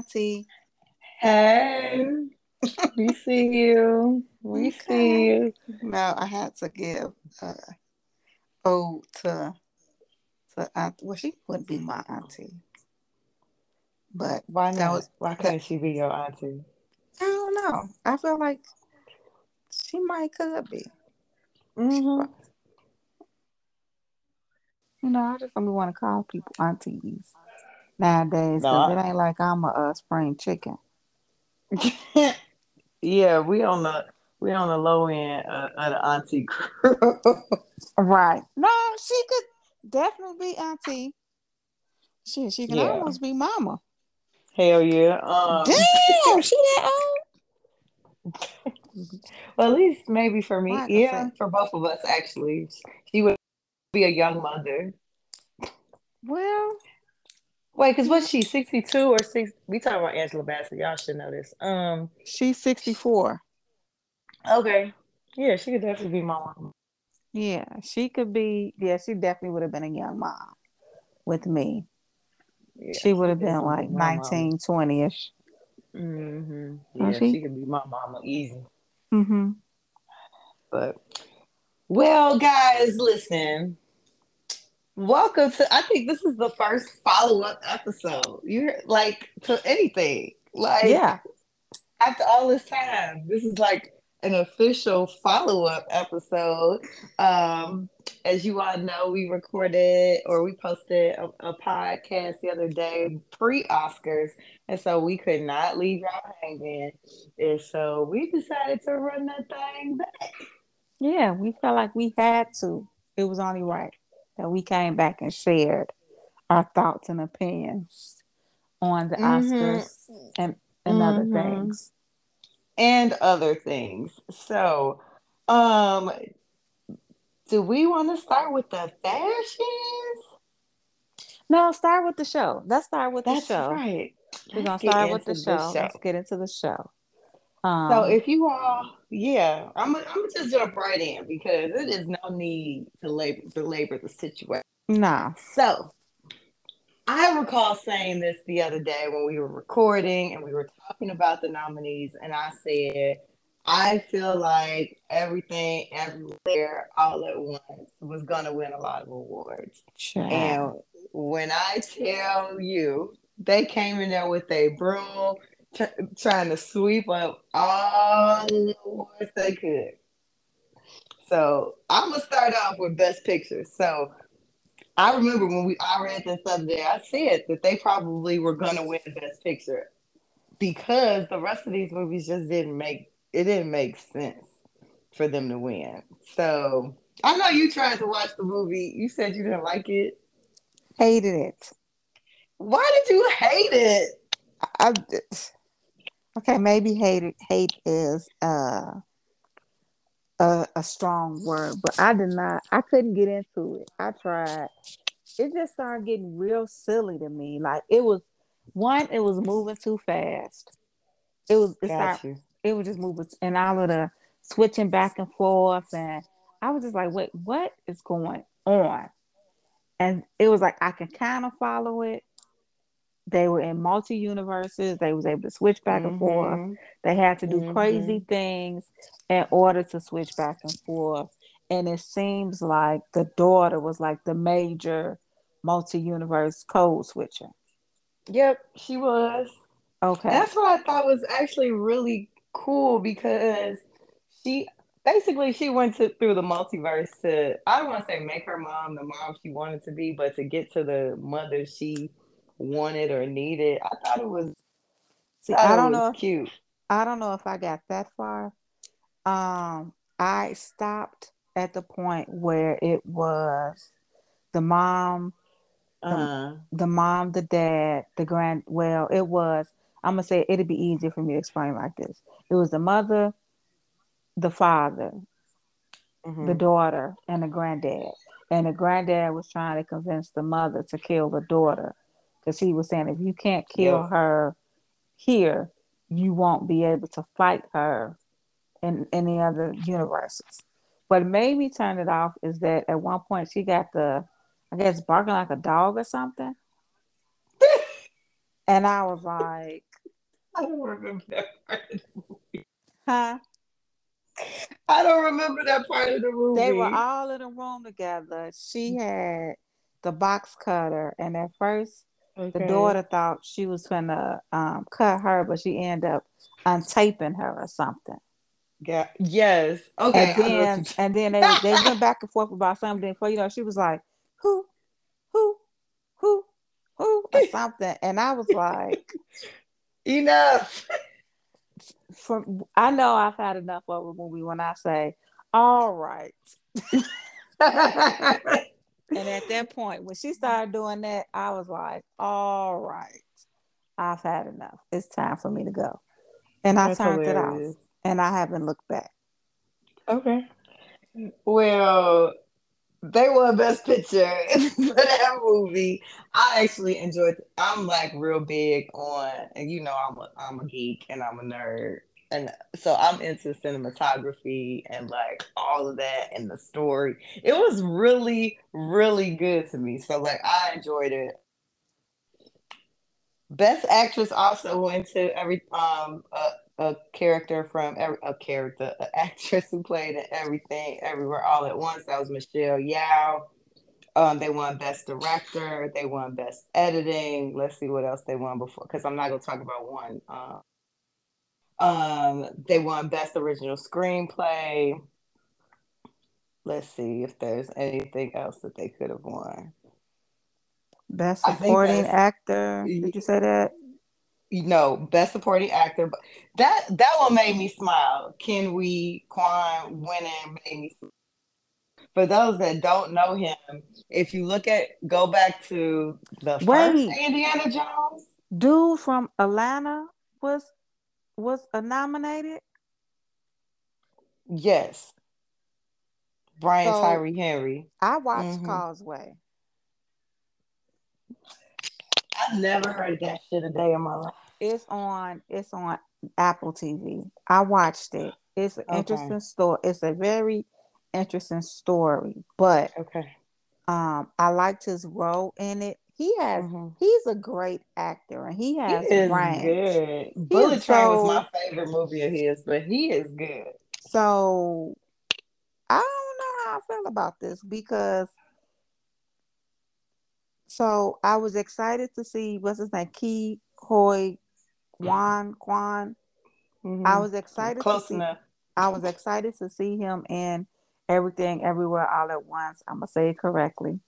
Auntie. Hey, we see you. We Okay. see you. No, I had to give uh, ode to to aunt. Well, she wouldn't be my auntie, but Why not? was Why couldn't she be your auntie? I don't know. I feel like she might could be. Mm-hmm. You know, I just don't want to call people aunties nowadays No, I- it ain't like I'm a uh, spring chicken. yeah, we on the we on the low end uh, of the auntie crew. Right. No, she could definitely be auntie. Shit, she can Yeah. almost be mama. Hell yeah. Um, Damn, she that old? well, at least maybe for me, can yeah, for both of us actually, she would be a young mother. Well, Wait, because what's she, 62 or 6? We talking about Angela Bassett. Y'all should know this. Um, she's 64. okay. Yeah, she could definitely be my mom. Yeah, she could be. Yeah, she definitely would have been a young mom with me. Yeah, she would have been like 19, 20 ish. Mm-hmm. Oh, Yeah, she- she could be my mama easy. Mm-hmm. But well, guys, listen. Welcome to I think this is the first follow-up episode. You're like to anything. Like Yeah. after all this time, this is like an official follow-up episode. Um, as you all know, we recorded or we posted a, a podcast the other day pre-Oscars, and so we could not leave y'all hanging. And so we decided to run that thing back. Yeah, we felt like we had to. It was only right that we came back and shared our thoughts and opinions on the Mhm. Oscars and, and other Mhm. things. and other things. So, um, do we want to start with the fashions? No, start with the show. Let's start with the That's show. right. We're gonna Let's start with the into show. Let's get into the show. Um, So, if you all, yeah, I'm, gonna- I'm gonna just jump right in because it is no need to labor belabor the situation. nah, So, I recall saying this the other day when we were recording and we were talking about the nominees, and I said, I feel like everything, everywhere, all at once was going to win a lot of awards. child. And when I tell you, they came in there with a broom, tr- trying to sweep up all the awards they could. So I'm gonna start off with Best Picture. So I remember when we I read this other day, I said that they probably were gonna win Best Picture because the rest of these movies just didn't make it didn't make sense for them to win. So I know you tried to watch the movie. You said you didn't like it. hated it. Why did you hate it? I, okay, maybe hate hate is uh a, a strong word, but I did not. I couldn't get into it. I tried. It just started getting real silly to me. Like it was one, it was moving too fast. It was it, started, it was just moving, and all of the switching back and forth, and I was just like, wait, what is going on? And it was like I can kind of follow it. They were in multi universes. They was able to switch back and forth. Mhm. They had to do Mhm. crazy things in order to switch back and forth. And it seems like the daughter was like the major multi universe code switcher. Yep, she was. Okay. That's what I thought was actually really cool because she basically she went to, through the multiverse to I don't want to say make her mom the mom she wanted to be, but to get to the mother she wanted or needed. I thought it was See, thought I don't know. cute. I don't know if I got that far. Um, I stopped at the point where it was the mom, Uh, the mom, the dad, the grand. Well, it was. I'm gonna say it'd be easier for me to explain like this. It was the mother, the father, mhm. the daughter, and the granddad. And the granddad was trying to convince the mother to kill the daughter because he was saying if you can't kill Yep. her here, you won't be able to fight her in any other universes. What made me turn it off is that at one point she got the, I guess, barking like a dog or something. And I was like, I don't remember that part of the movie. Huh? I don't remember that part of the movie. They were all in a room together. She had the box cutter, and at first okay. the daughter thought she was gonna um, cut her, but she ended up untaping her or something. Yeah. Yes. Okay. And then, and then they, they went back and forth about something. Before you know, she was like, "Who, who, who, who," or something, and I was like, "Enough." From I know I've had enough of a movie when I say, "All right." and at that point, when she mm-hmm. started doing that, I was like, "All right, I've had enough. It's time for me to go." And I That's turned hilarious. it off and I haven't looked back. Okay. Well, they won Best Picture for that movie. I actually enjoyed. It. I'm like real big on, and you know, I'm a I'm a geek and I'm a nerd, and so I'm into cinematography and like all of that and the story. It was really really good to me. So like I enjoyed it. Best actress also went to every um uh, a character from every, a character, an actress who played in everything, everywhere, all at once. That was Michelle Yeoh. Um, they won Best Director. They won Best Editing. Let's see what else they won before, because I'm not gonna talk about one. Um, um, they won Best Original Screenplay. Let's see if there's anything else that they could have won. Best supporting actor. Did you say that? you know, best supporting actor. But that that one made me smile. Ke Huy Quan winning made me smile. For those that don't know him, if you look at go back to the Wait, first Indiana Jones, dude from Atlanta was was nominated. Yes, Brian so, Tyree Henry. I watched mm-hmm. Causeway. I've never heard that shit a day in my life. It's on. It's on Apple TV. I watched it. It's an okay. interesting story. It's a very interesting story, but okay. Um, I liked his role in it. He has. Mm-hmm. He's a great actor, and he has he is range. good. He Bullet Train so, was my favorite movie of his, but he is good. So I don't know how I feel about this because so I was excited to see what's his name, Ke Huy Quan Quan. Mm-hmm. I was excited. Close see, enough. I was excited to see him in everything, everywhere, all at once. I'm gonna say it correctly.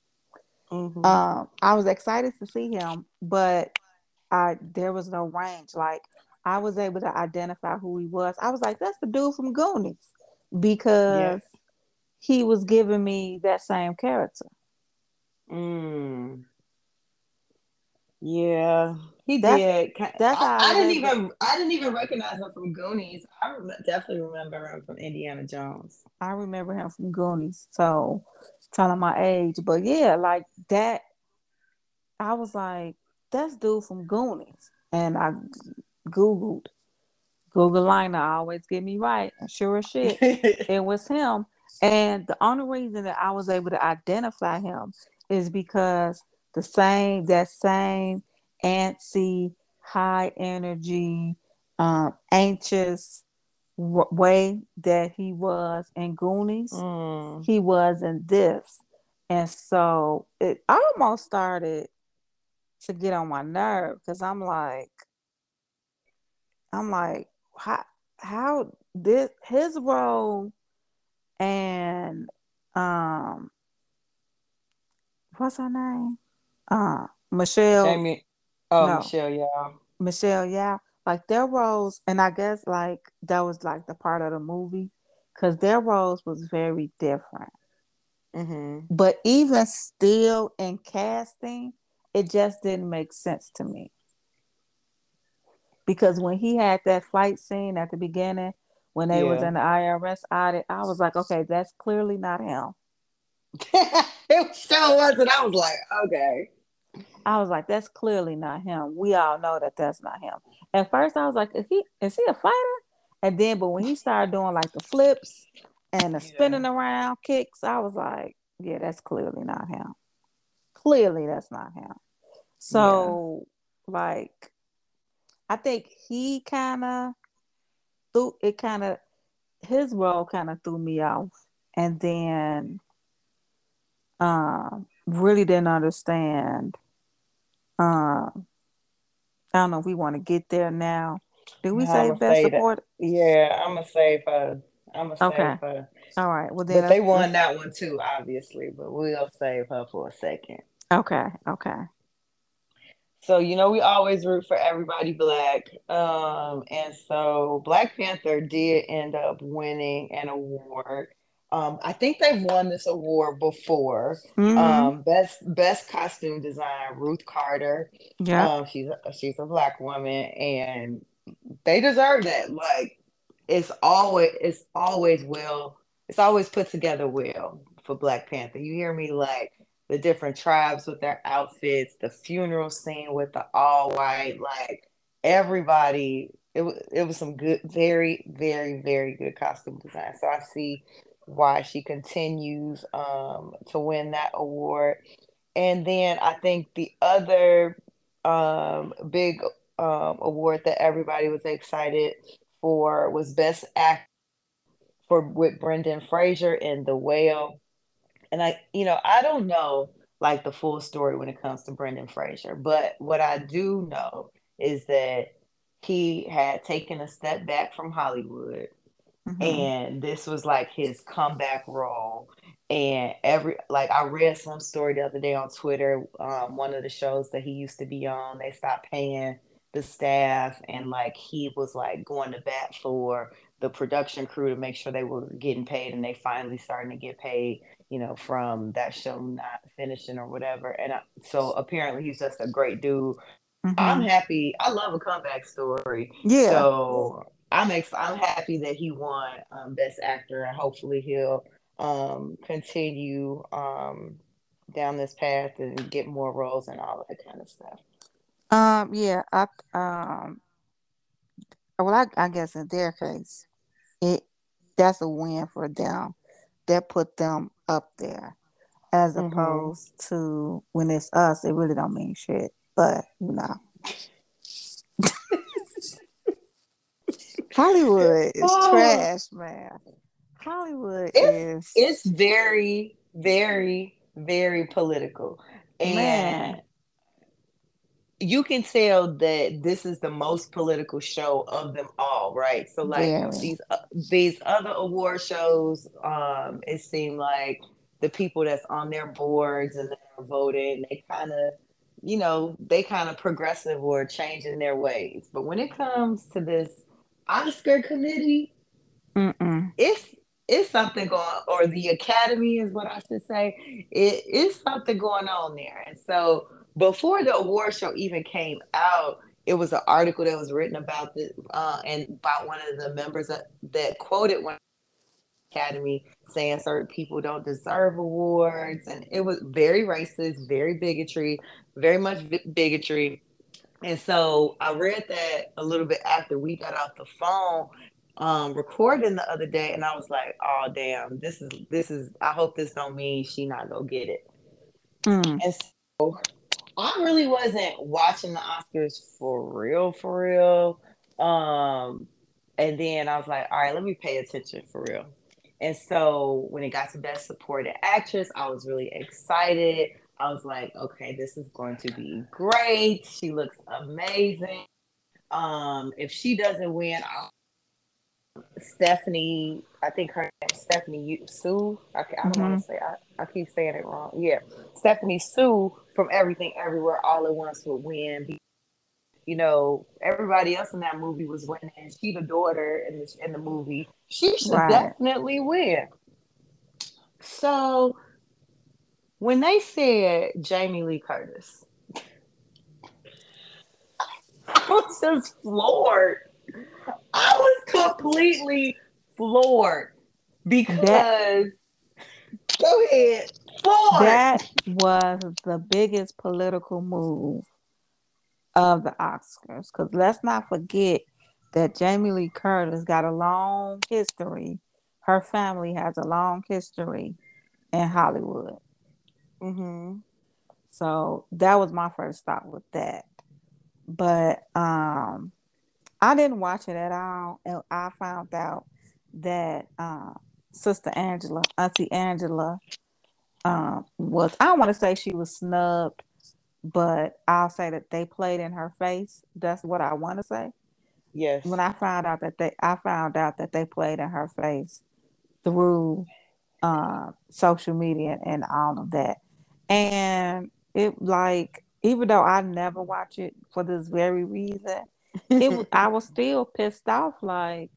Mm-hmm. Um, I was excited to see him, but I there was no range. Like I was able to identify who he was. I was like, that's the dude from Goonies because yes. he was giving me that same character. Mm. Yeah, he that's, did. That's I, I, I didn't even I didn't even recognize him from Goonies. I rem- definitely remember him from Indiana Jones. I remember him from Goonies. So telling my age, but yeah, like that. I was like, that's dude from Goonies, and I googled. Google Liner always get me right, sure as shit, it was him. And the only reason that I was able to identify him is because the same that same antsy, high energy, um, anxious way that he was in Goonies, mm. he was in this, and so it almost started to get on my nerve because I'm like, I'm like, how how this his role and um what's her name? uh Michelle Jamie oh no, Michelle yeah Michelle yeah like their roles and I guess like that was like the part of the movie because their roles was very different mm-hmm. but even still in casting it just didn't make sense to me because when he had that flight scene at the beginning when they yeah. was in the IRS audit I was like okay that's clearly not him it still wasn't. I was like, okay. I was like, that's clearly not him. We all know that that's not him. At first, I was like, is he is he a fighter? And then, but when he started doing like the flips and the spinning around kicks, I was like, yeah, that's clearly not him. Clearly, that's not him. So, yeah. like, I think he kind of threw it. Kind of his role kind of threw me off, and then um, really didn't understand. Um, I don't know if we want to get there now. Do we No, say best support? Yeah, I'm gonna save her. I'm gonna Okay. save her. All right. Well, then But they won that one too, obviously. But we'll save her for a second. okay. Okay. So you know we always root for everybody black, um, and so Black Panther did end up winning an award. Um, I think they've won this award before. Mm-hmm. Um, best best costume design, Ruth Carter. yeah. Um, she's a, she's a black woman, and they deserve that. Like it's always it's always well it's always put together well for Black Panther. You hear me like the different tribes with their outfits, the funeral scene with the all white, like everybody. It was it was some good, very very very good costume design. So I see why she continues um, to win that award. And then I think the other um, big um, award that everybody was excited for was Best Act for with Brendan Fraser in The Whale. And I, you know, I don't know like the full story when it comes to Brendan Fraser, but what I do know is that he had taken a step back from Hollywood Mhm. and this was like his comeback role and every like i read some story the other day on twitter um, one of the shows that he used to be on they stopped paying the staff and like he was like going to bat for the production crew to make sure they were getting paid and they finally starting to get paid you know from that show not finishing or whatever and I, so apparently he's just a great dude i'm Mhm. happy i love a comeback story Yeah. so I'm ex- I'm happy that he won um, Best Actor, and hopefully he'll um, continue um, down this path and get more roles and all of that kind of stuff. Um. Yeah. I. Um. Well, I. I guess in their case, it that's a win for them. That put them up there, as Mhm. opposed to when it's us. It really don't mean shit. But you know, Hollywood is Oh. trash, man. Hollywood It's is it's very very very political, and Man. you can tell that this is the most political show of them all, right? So like very. these uh, these other award shows, um, it seemed like the people that's on their boards and they're voting, they kind of, you know, they kind of progressive or changing their ways. But when it comes to this Oscar committee, Mm-mm. it's it's something going on or the academy is what I should say. It is something going on there. And so before the award show even came out, it was an article that was written about the uh, and by one of the members that, that quoted one academy saying certain people don't deserve awards and it was very racist very bigotry very much bi- bigotry and so i read that a little bit after we got off the phone um recording the other day and i was like oh damn this is this is i hope this don't mean she not gonna get it Mm. and so I really wasn't watching the Oscars for real, for real. Um, and then I was like, all right, let me pay attention for real. And so when it got to Best Supported Actress, I was really excited. I was like, okay, this is going to be great. She looks amazing. Um, if she doesn't win, I'll Stephanie, I think her name is Stephanie Hsu. I, I don't want to say, I, I keep saying it wrong. Yeah, Stephanie Hsu from Everything Everywhere All at Once would win. You know, everybody else in that movie was winning. She, the daughter in the, in the movie, she should Right. definitely win. So when they said Jamie Lee Curtis, I was just floored. I was completely floored because go ahead, floored. That was the biggest political move of the Oscars. Because let's not forget that Jamie Lee Curtis got a long history. Her family has a long history in Hollywood. Hmm So that was my first thought with that. But um I didn't watch it at all, and I found out that uh, Sister Angela, Auntie Angela, um, was I don't want to say she was snubbed, but I'll say that they played in her face. That's what I want to say. Yes. When I found out that they, I found out that they played in her face through uh, social media and all of that, and it like even though I never watch it for this very reason, it I was still pissed off. Like,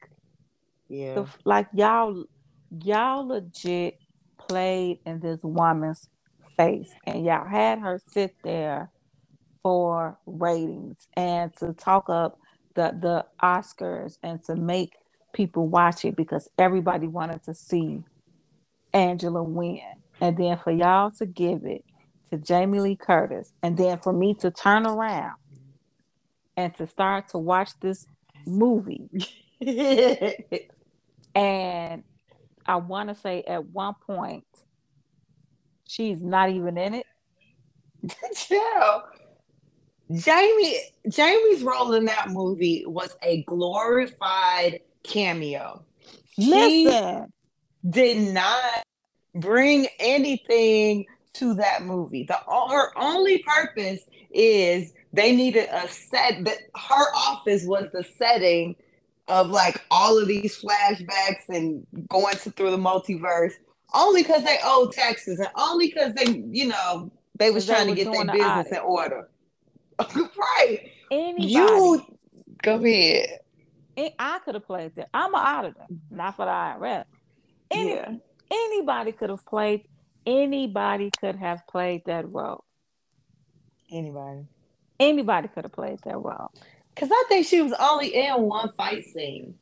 yeah, the, like y'all, y'all legit played in this woman's face, and y'all had her sit there for ratings and to talk up the the Oscars and to make people watch it because everybody wanted to see Angela win, and then for y'all to give it to Jamie Lee Curtis, and then for me to turn around and to start to watch this movie. and I want to say at one point, she's not even in it. Chill. Jamie Jamie's role in that movie was a glorified cameo. Listen, she did not bring anything to that movie. The her only purpose is they needed a set that her office was the setting of like all of these flashbacks and going to, through the multiverse only because they owed taxes and only because they you know they was trying to get their business in order right Anybody, you go ahead I could have played that. I'm an auditor, not for the IRS. Any, yeah. Anybody could have played. Anybody could have played that role. Anybody. Anybody could have played that role. Cause I think she was only in one fight scene.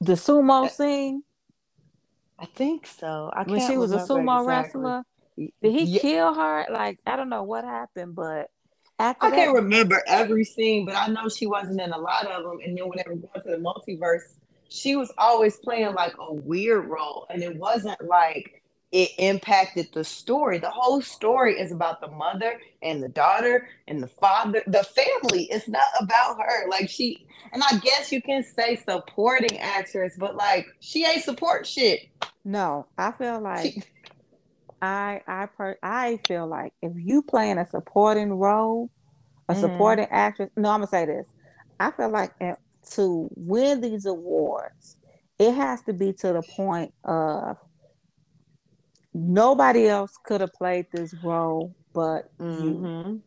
The sumo scene. I think so. I when she was a sumo exactly. wrestler. Did he yeah. kill her? Like I don't know what happened, but after I that, can't remember every scene, but I know she wasn't in a lot of them. And then whenever going to the multiverse, she was always playing like a weird role, and it wasn't like it impacted the story. The whole story is about the mother and the daughter and the father, the family. It's not about her. Like she, and I guess you can say supporting actress, but like she ain't support shit. No, I feel like she, I I per, I feel like if you play in a supporting role, a mm-hmm. supporting actress. No, I'm gonna say this. I feel like to win these awards, it has to be to the point of nobody else could have played this role but mm-hmm. you.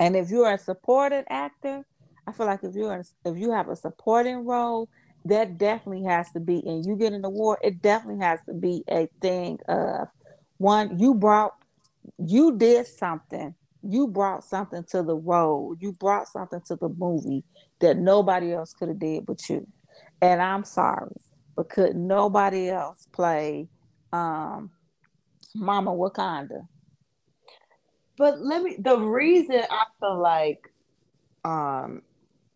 And if you're a supporting actor, I feel like if you're if you have a supporting role, that definitely has to be, and you get an award, it definitely has to be a thing of one you brought, you did something, you brought something to the role, you brought something to the movie that nobody else could have did but you. And I'm sorry, but could nobody else play um, Mama Wakanda. But let me the reason I feel like um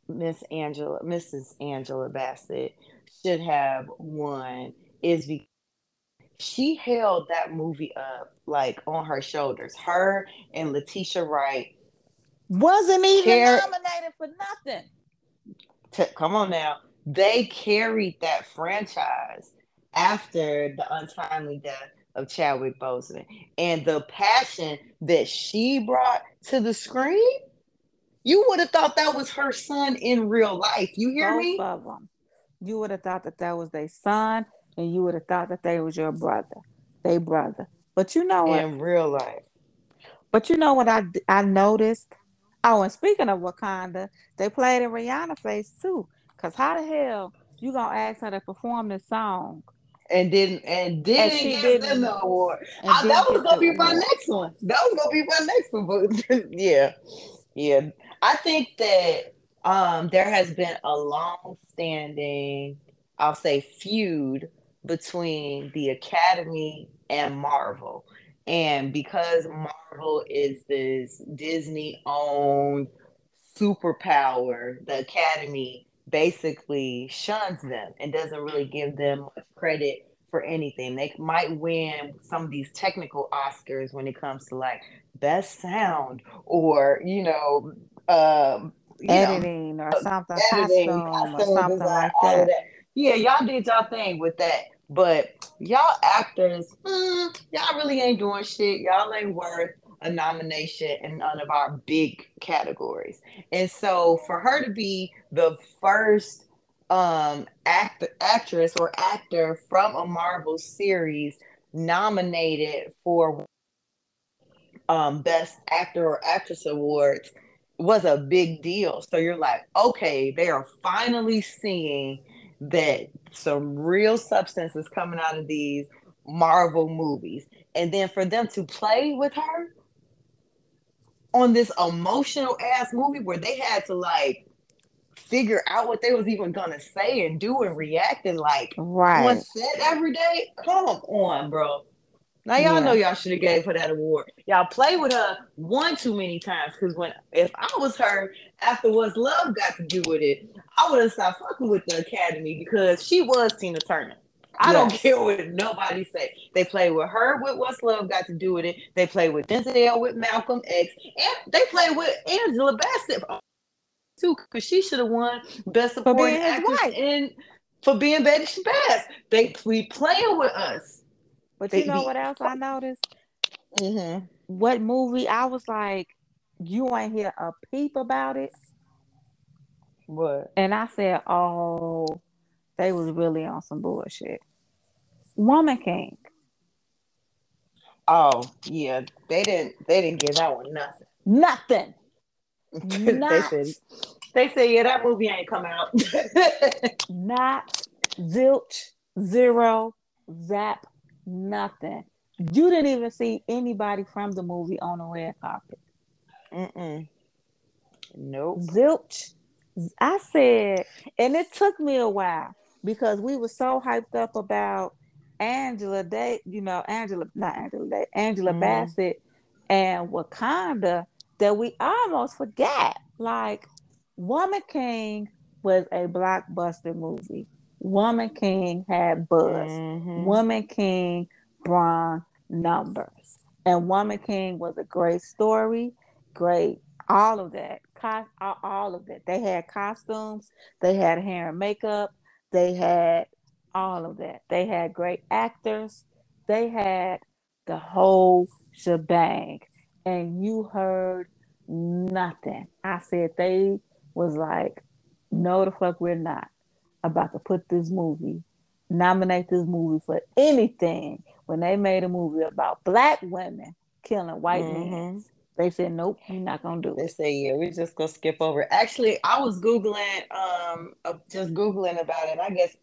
Miss Angela Mrs. Angela Bassett should have won is because she held that movie up like on her shoulders. Her and Letitia Wright wasn't even car- nominated for nothing. Come on now. They carried that franchise after the untimely death of Chadwick Boseman and the passion that she brought to the screen, you would have thought that was her son in real life. You hear Both me? Of them. You would have thought that that was their son, and you would have thought that they was your brother, they brother. But you know what? In real life. But you know what I I noticed? Oh, and speaking of Wakanda, they played in Rihanna face too. Cause how the hell you gonna ask her to perform this song and didn't and didn't and give didn't, them the award. I, that was gonna be my award. next one. That was gonna be my next one. But yeah, yeah. I think that um there has been a long standing, I'll say, feud between the Academy and Marvel. And because Marvel is this Disney owned superpower, the Academy basically shuns them and doesn't really give them much credit for anything. They might win some of these technical Oscars when it comes to like best sound or, you know, uh, editing know, or something, editing, costume, costume or something design, like that. that. Yeah, y'all did y'all thing with that. But y'all actors, mm, y'all really ain't doing shit. Y'all ain't worth a nomination in none of our big categories. And so for her to be the first um act actress or actor from a Marvel series nominated for um best actor or actress awards was a big deal. So you're like, okay, they are finally seeing that some real substance is coming out of these Marvel movies. And then for them to play with her on this emotional ass movie where they had to like figure out what they was even gonna say and do and react and like right. on set every day. Come on, bro. Now y'all yeah. know y'all should have gave her that award. Y'all play with her one too many times because when if I was her after what's love got to do with it, I would have stopped fucking with the Academy because she was Tina Turner. I yes. don't care what nobody say. They play with her with what's love got to do with it. They play with Denzel with Malcolm X, and they play with Angela Bassett too because she should have won Best Supporting Actress and for being Betty Shabazz. They be playing with us. But they you know be, what else I noticed? Mm-hmm. What movie I was like, you ain't hear a peep about it. What? And I said, oh, they was really on some bullshit. Woman King. Oh yeah, they didn't. They didn't give that one nothing. Nothing. they said. They said, yeah, that movie ain't come out. Not zilch, zero, zap, nothing. You didn't even see anybody from the movie on the red carpet. Mm-mm. Nope. Zilch. I said, and it took me a while because we were so hyped up about Angela Day, you know, Angela, not Angela Day, Angela mm. Bassett and Wakanda that we almost forgot. Like, Woman King was a blockbuster movie. Woman King had buzz. Mm-hmm. Woman King brought numbers. And Woman King was a great story, great, all of that. Co- all of it. They had costumes, they had hair and makeup, they had all of that. They had great actors, they had the whole shebang. And you heard nothing. I said they was like, no, the fuck, we're not about to put this movie, nominate this movie for anything. When they made a movie about black women killing white mm-hmm. men, they said, nope, we're not gonna do it. They say, yeah, we're just gonna skip over. Actually, I was googling, um, uh, just googling about it. I guess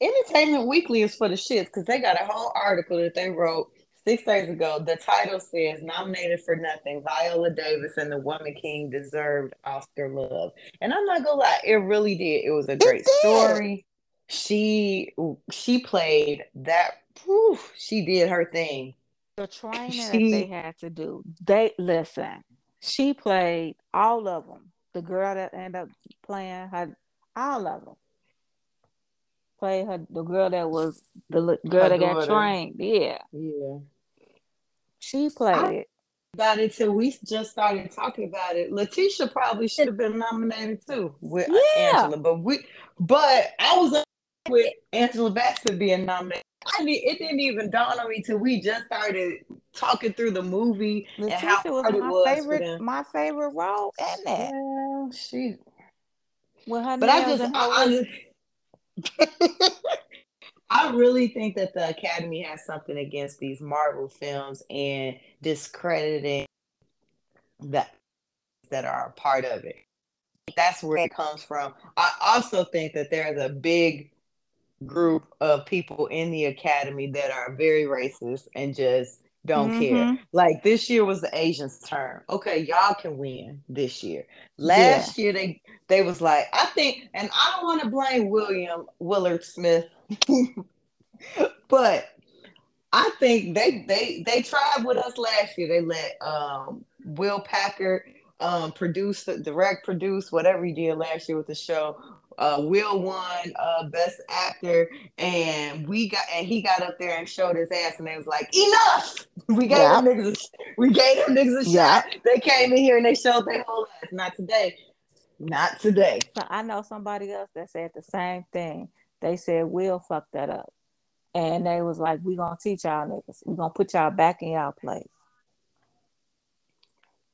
Entertainment Weekly is for the shits because they got a whole article that they wrote six days ago. The title says "Nominated for Nothing: Viola Davis and the Woman King deserved Oscar love." And I'm not gonna lie, it really did. It was a great story. She she played that. Whew, she did her thing. The training she, that they had to do. They listen. She played all of them. The girl that ended up playing her, all of them Played her the girl that was the girl her that daughter. got trained. Yeah. Yeah. She played I, it. About it till we just started talking about it. Letitia probably should have been nominated too with uh, yeah. Angela, but we but I was with Angela Bassett being nominated. I mean, it didn't even dawn on me till we just started talking through the movie Letitia and how was my it was favorite, my favorite role in that. Yeah, she. With her but I just, I, I I really think that the Academy has something against these Marvel films and discrediting that that are a part of it. That's where it comes from. I also think that there's a big group of people in the Academy that are very racist and just don't mm-hmm. care. Like this year was the Asians' turn. Okay, y'all can win this year. Last yeah. year they they was like, I think, and I don't want to blame William Willard Smith, but I think they they they tried with us last year. They let um, Will Packer um, produce, direct, produce whatever he did last year with the show uh, Will won uh, Best Actor, and we got and he got up there and showed his ass, and they was like, "Enough! We gave them niggas, a, we gave them niggas a shot." They came in here and they showed their whole ass. Not today. Not today. So I know somebody else that said the same thing. They said we'll fuck that up. And they was like, we gonna teach y'all niggas. we gonna put y'all back in y'all place.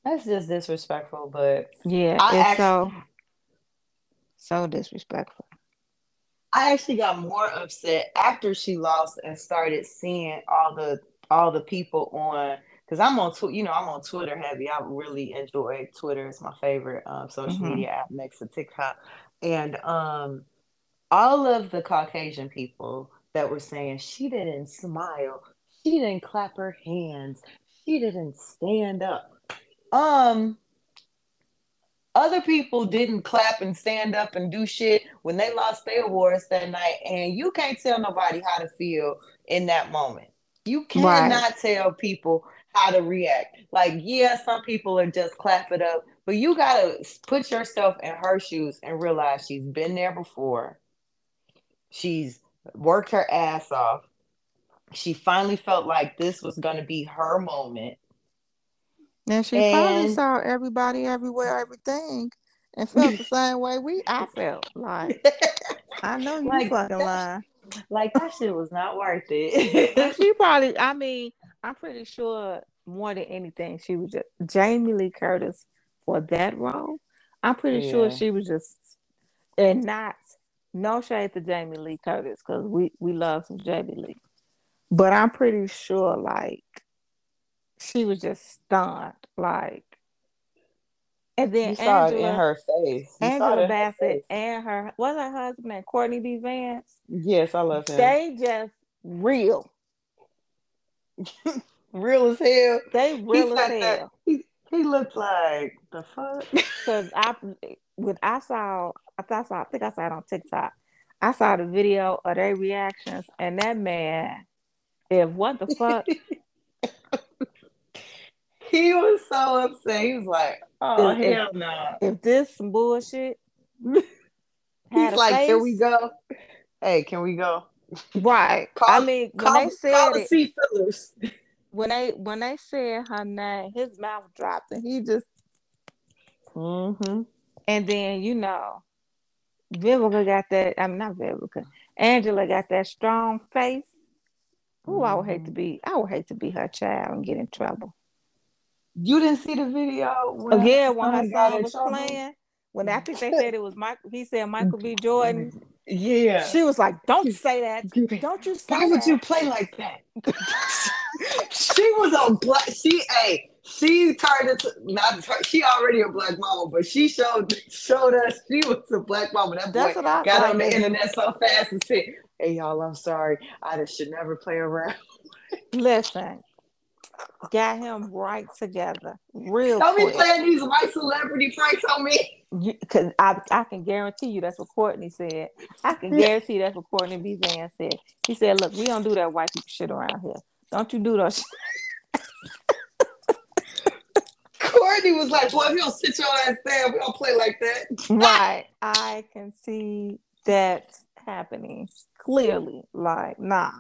That's just disrespectful, but yeah, I actually, so so disrespectful. I actually got more upset after she lost and started seeing all the all the people on because I'm on tw- you know I'm on Twitter heavy. I really enjoy Twitter. It's my favorite um, social mm-hmm. media app next to TikTok, and um, all of the Caucasian people that were saying she didn't smile, she didn't clap her hands, she didn't stand up. Um, other people didn't clap and stand up and do shit when they lost their awards that night, and you can't tell nobody how to feel in that moment. You cannot right. tell people how to react. Like, yeah, some people are just clap it up, but you gotta put yourself in her shoes and realize she's been there before. She's worked her ass off. She finally felt like this was gonna be her moment. And she and, probably saw everybody everywhere, everything, and felt the same way we I felt. Like I know you like, fucking lying. Like that shit was not worth it. she probably I mean, I'm pretty sure more than anything, she was just Jamie Lee Curtis for that role. I'm pretty yeah. sure she was just and not no shade to Jamie Lee Curtis because we we love some Jamie Lee, but I'm pretty sure like she was just stunned, like. And then you saw Angela, it in her face. You Angela Bassett her face. and her was her husband, Courtney B. Vance. Yes, I love him. They just real. real as hell. They real as hell. He, he looked like the fuck. Because I when I saw I thought I saw I think I saw it on TikTok. I saw the video of their reactions and that man, if what the fuck he was so upset. He was like, "Oh if, hell no!" Nah. If this some bullshit, he's like, face, "Here we go." Hey, can we go? Right. Call, I mean, when call, they said it, fillers. when they when they said her name, his mouth dropped, and he just. Mm-hmm. And then you know, Vivica got that. I'm not Vivica. Angela got that strong face. Ooh, I would hate to mm-hmm. be. I would hate to be her child and get in trouble. You didn't see the video? When oh, yeah, when her son was playing. When I think they said it was Michael, he said Michael B. Jordan. Yeah. She was like, "Don't say that. Don't you say Why would you play like that?" she was a black. She a. She turned into not. She already a black mama, but she showed showed us she was a black mama. That That's boy got on the internet so fast and said, "Hey y'all, I'm sorry. I just should never play around." Listen, got him right together. Real Don't quick. be playing these white celebrity pranks on me. Because I, I can guarantee you that's what Courtney said. I can guarantee that's what Courtney B. Vance said. He said, Look, we don't do that white people shit around here. Don't you do those Courtney was like, Boy, if you don't sit your ass down, we don't play like that. right. I can see that happening clearly. Like, nah.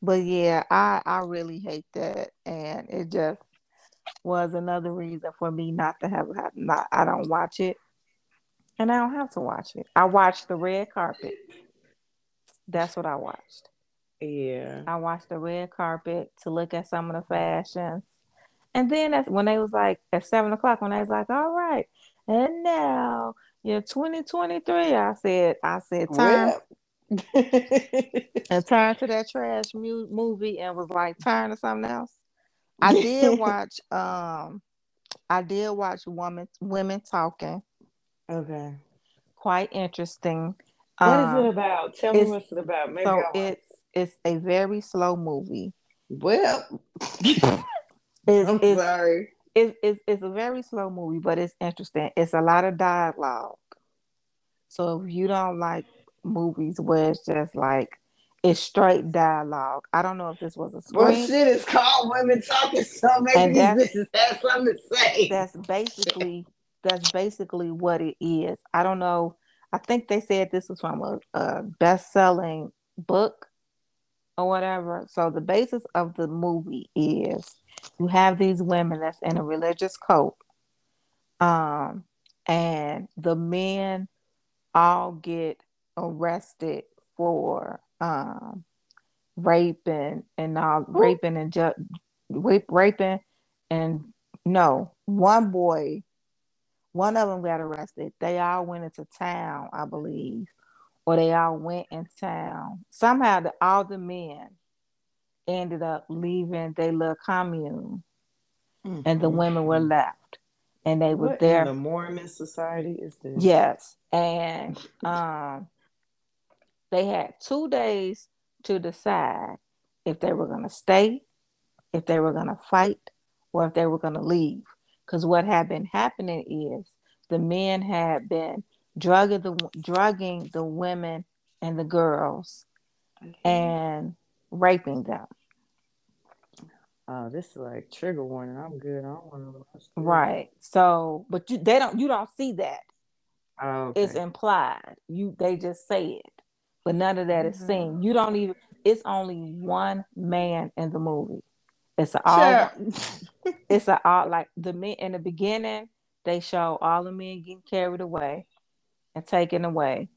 But yeah, I I really hate that, and it just was another reason for me not to have not. I don't watch it, and I don't have to watch it. I watched the red carpet. That's what I watched. Yeah, I watched the red carpet to look at some of the fashions, and then that's when they was like at seven o'clock when they was like, "All right, and now you're 2023." I said, I said, time. and turned to that trash mu- movie and was like turn to something else. I did watch um I did watch women women talking. Okay. Quite interesting. What um, is it um, about? Tell me what's it about. Maybe so it's it's a very slow movie. Well, it's, I'm it's, sorry. It's, it's, it's a very slow movie, but it's interesting. It's a lot of dialogue. So if you don't like movies where it's just like it's straight dialogue. I don't know if this was a screen. Well, shit is called women talking, so maybe these bitches have something to say. That's basically that's basically what it is. I don't know. I think they said this was from a, a best-selling book or whatever. So the basis of the movie is you have these women that's in a religious cult, um, and the men all get arrested for um, raping and all Ooh. raping and ju- rape, raping and no one boy one of them got arrested they all went into town i believe or they all went in town somehow the, all the men ended up leaving their little commune mm-hmm. and the women were left and they were there the mormon society is this yes and um they had two days to decide if they were going to stay, if they were going to fight, or if they were going to leave. Because what had been happening is the men had been drugging the drugging the women and the girls okay. and raping them. Oh, this is like trigger warning. I'm good. I don't want to watch. Right. So, but you they don't you don't see that. Oh, okay. It's implied. You they just say it but none of that mm-hmm. is seen. You don't even. It's only one man in the movie. It's a all. Sure. it's a all like the men in the beginning. They show all the men getting carried away and taken away,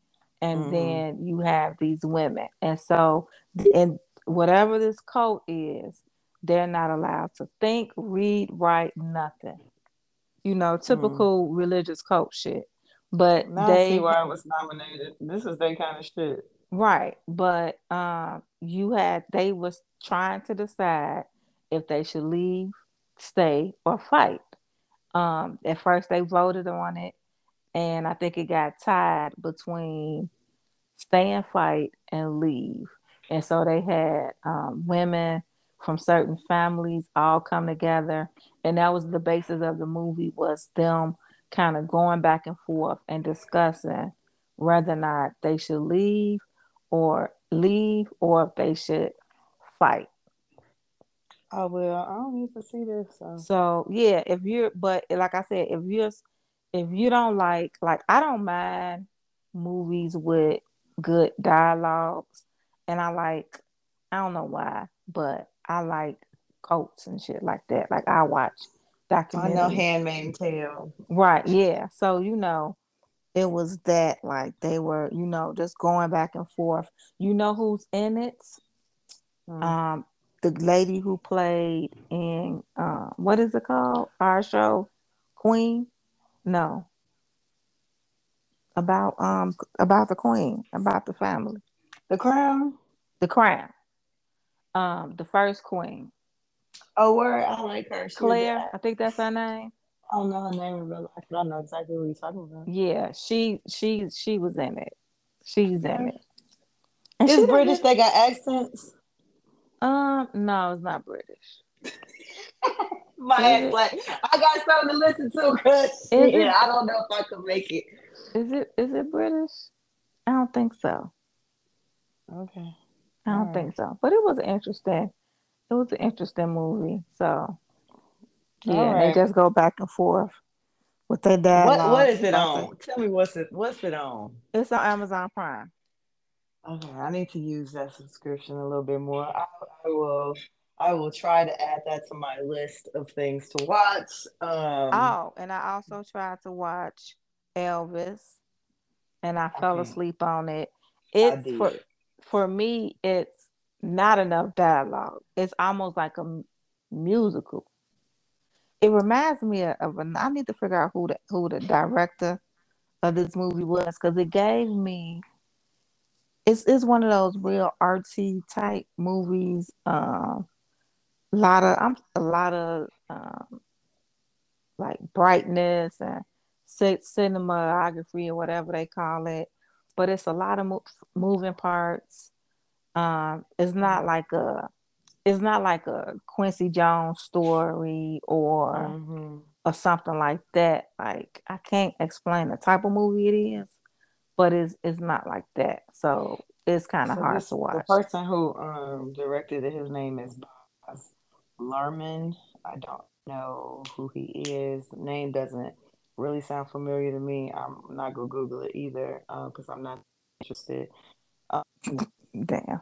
and mm-hmm. then you have these women, and so and whatever this cult is, they're not allowed to think, read, write, nothing. You know, typical mm-hmm. religious cult shit. But now they see why I was nominated. This is their kind of shit. Right. But um you had they was trying to decide if they should leave, stay, or fight. Um at first they voted on it and I think it got tied between stay and fight and leave. And so they had um, women from certain families all come together and that was the basis of the movie was them kind of going back and forth and discussing whether or not they should leave or leave or if they should fight. Oh well, I don't need to see this. So. so yeah, if you're, but like I said, if you're, if you don't like, like I don't mind movies with good dialogues, and I like, I don't know why, but I like quotes and shit like that. Like I watch documentaries. I know Handmaid's Tale. Right. Yeah. So you know, it was that like they were you know just going back and forth you know who's in it mm. um the lady who played in uh, what is it called our show queen no about um about the queen about the family the crown the crown um the first queen oh word. i like her claire i think that's her name I don't know her name in real life, but I know exactly what you're talking about. Yeah, she she she was in it. She's in it. And it's British. They got accents. Um, no, it's not British. My ass like I got something to listen to because yeah, I don't know if I can make it. Is it is it British? I don't think so. Okay. I don't think so. But it was interesting. It was an interesting movie. So yeah, right. they just go back and forth with their dad. What what is it on? Tell me what's it what's it on? It's on Amazon Prime. Okay, I need to use that subscription a little bit more. I, I will I will try to add that to my list of things to watch. Um, oh, and I also tried to watch Elvis, and I fell okay. asleep on it. It's for for me, it's not enough dialogue. It's almost like a musical it reminds me of, a. I need to figure out who the who the director of this movie was because it gave me it's it's one of those real artsy type movies. Um, a lot of I'm a lot of um, like brightness and cinematography or whatever they call it, but it's a lot of mo- moving parts. Um, it's not like a it's not like a Quincy Jones story or mm-hmm. or something like that. Like I can't explain the type of movie it is, but it's it's not like that. So it's kind of so hard to watch. The person who um, directed it, his name is Baz Luhrmann. I don't know who he is. Name doesn't really sound familiar to me. I'm not gonna Google it either because uh, I'm not interested. Um, Damn.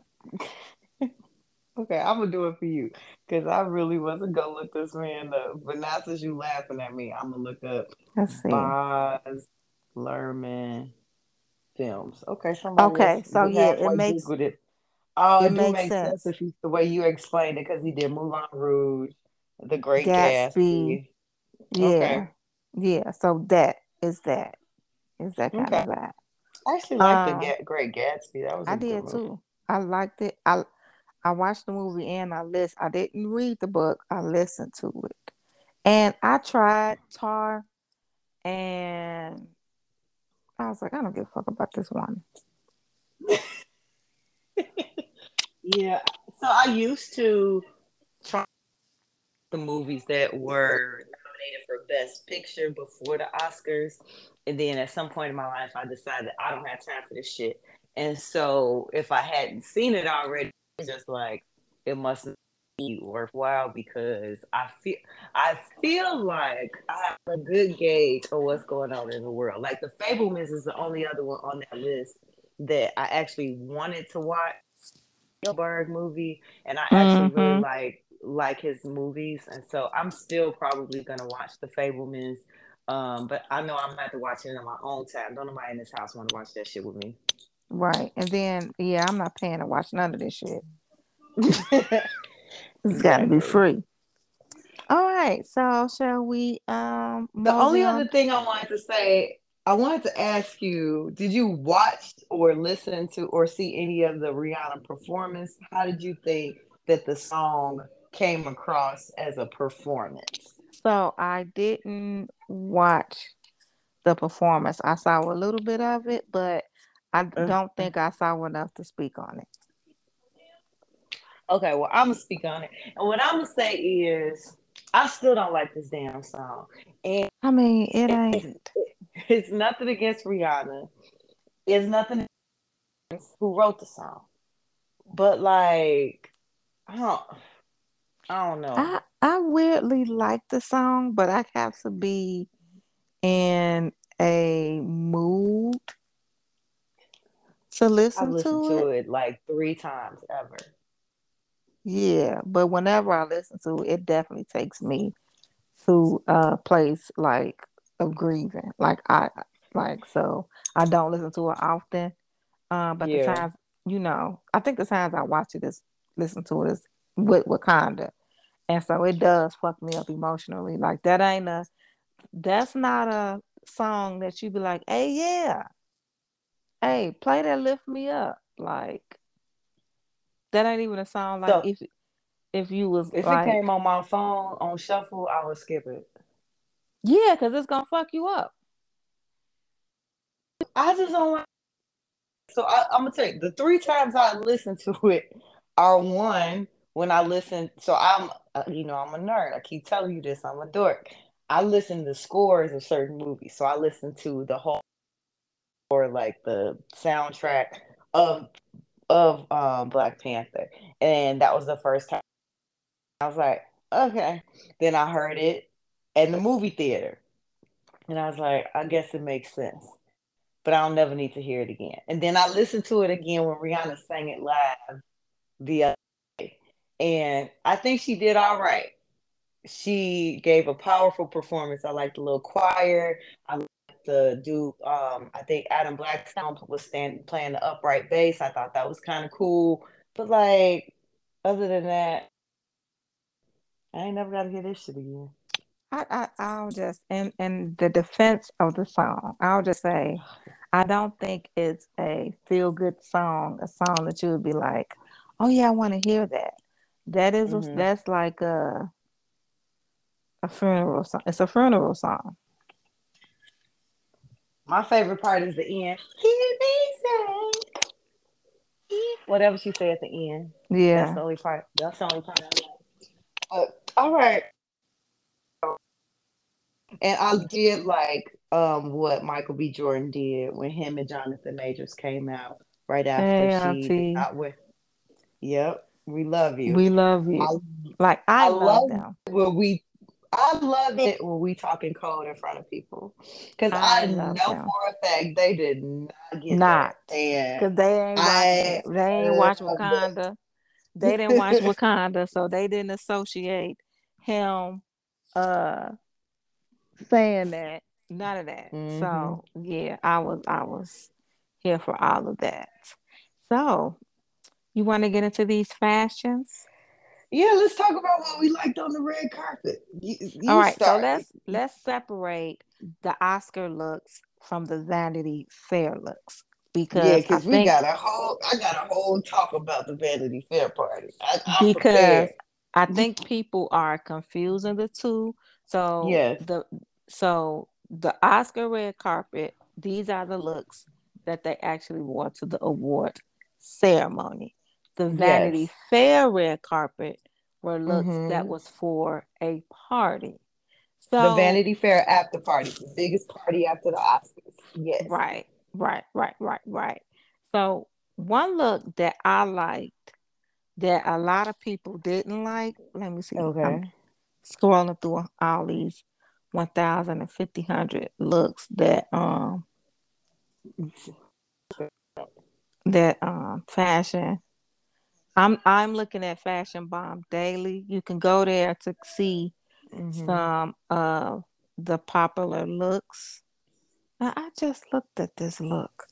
Okay, I'm gonna do it for you because I really wasn't gonna look this man up. But now since you laughing at me, I'm gonna look up Let's see. Baz Luhrmann films. Okay, Okay, so yeah, it makes it. Oh, it makes make sense sense. if you, the way you explained it because he did Moulin Rouge, The Great Gatsby, Gatsby. yeah, Okay, yeah. So that is that is that kind okay. of that. I actually like the Um, Ga- Great Gatsby. That was I did movie. too. I liked it. I I watched the movie and I list. I didn't read the book. I listened to it, and I tried Tar, and I was like, I don't give a fuck about this one. Yeah. So I used to try the movies that were nominated for Best Picture before the Oscars. And then at some point in my life, I decided I don't have time for this shit. And so if I hadn't seen it already, it's just like it must be worthwhile because I feel I feel like I have a good gauge of what's going on in the world. Like the Fabelmans is the only other one on that list that I actually wanted to watch. Spielberg movie, and I actually really Mm-hmm. like like his movies, and so I'm still probably gonna watch The Fabelmans. Um, but I know I'm gonna have to watch it on my own time. Don't nobody in this house want to watch that shit with me. Right, and then yeah, I'm not paying to watch none of this shit. It's got to be free. All right, so shall we um The only on? other thing I wanted to say, I wanted to ask you, did you watch or listen to or see any of the Rihanna performance? How did you think that the song came across as a performance? So I didn't watch the performance. I saw a little bit of it, but I Uh, don't think I saw enough to speak on it. Okay, well, I'm gonna speak on it, and what I'm gonna say is, I still don't like this damn song, and I mean, it it's ain't. it's nothing against Rihanna, it's nothing who wrote the song, but like, I don't, I don't know. I I weirdly like the song, but I have to be in a mood to listen to to it. it like three times ever. Yeah, but whenever I listen to it, it definitely takes me to a place like of grieving. Like I like so I don't listen to it often. Um, but the times you know, I think the times I watch it is listen to it is with Wakanda. And so it does fuck me up emotionally. Like that ain't a that's not a song that you be like, hey yeah, hey, play that lift me up. Like that ain't even a song like so if if you was if it came on my phone on shuffle, I would skip it. yeah, because it's gonna fuck you up. I just don't like. So I, I'm gonna tell you, the three times I listened to it are one when I listen. So I'm, uh, you know, I'm a nerd. I keep telling you this. I'm a dork. I listen to scores of certain movies. So I listen to the whole or like the soundtrack of of um Black Panther, and that was the first time I was like, okay. Then I heard it in the movie theater, and I was like, I guess it makes sense but I'll never need to hear it again. And then I listened to it again when Rihanna sang it live the. And I think she did all right. She gave a powerful performance. I liked the little choir. I liked the dude, um, I think Adam Blackstone was standing playing the upright bass. I thought that was kind of cool. But like other than that, I ain't never gotta hear this shit again. I, I I'll just in in the defense of the song, I'll just say I don't think it's a feel good song, a song that you would be like, oh yeah, I want to hear that. That is a, hmm that's like a a funeral song. It's a funeral song. My favorite part is the end. Hear me say, whatever she say at the end. Yeah, That's the only part. That's the only part I like. But all right. And I did like um what Michael B. Jordan did when him and Jonathan Majors came out right after Hey, she Auntie, not with. Yep, we love you. we love I you. Like I I love love them. when we. I love it when we talking code in front of people because I I know them. for a fact they did not get Not because they ain't watching I. They ain't watching Wakanda. they didn't watch Wakanda, so they didn't associate him uh saying that. None of that. Mm-hmm. So yeah, I was I was here for all of that. So you want to get into these fashions? Yeah, let's talk about what we liked on the red carpet. You, you all right, start. so let's let's separate the Oscar looks from the Vanity Fair looks because yeah, because we think, got a whole I got a whole talk about the Vanity Fair party. I, because prepared. I think people are confusing the two. So yes. the so the Oscar red carpet, these are the looks that they actually wore to the award ceremony. The Vanity yes. Fair red carpet were looks mm-hmm. that was for a party. So the Vanity Fair after party, the biggest party after the Oscars. Yes. Right, right, right, right, right. So one look that I liked that a lot of people didn't like. Let me see. Okay. I'm scrolling through all these 1,000 and 1,500 looks that um that um fashion. I'm I'm looking at Fashion Bomb daily. You can go there to see mm-hmm. some of the popular looks. Now, I just looked at this look.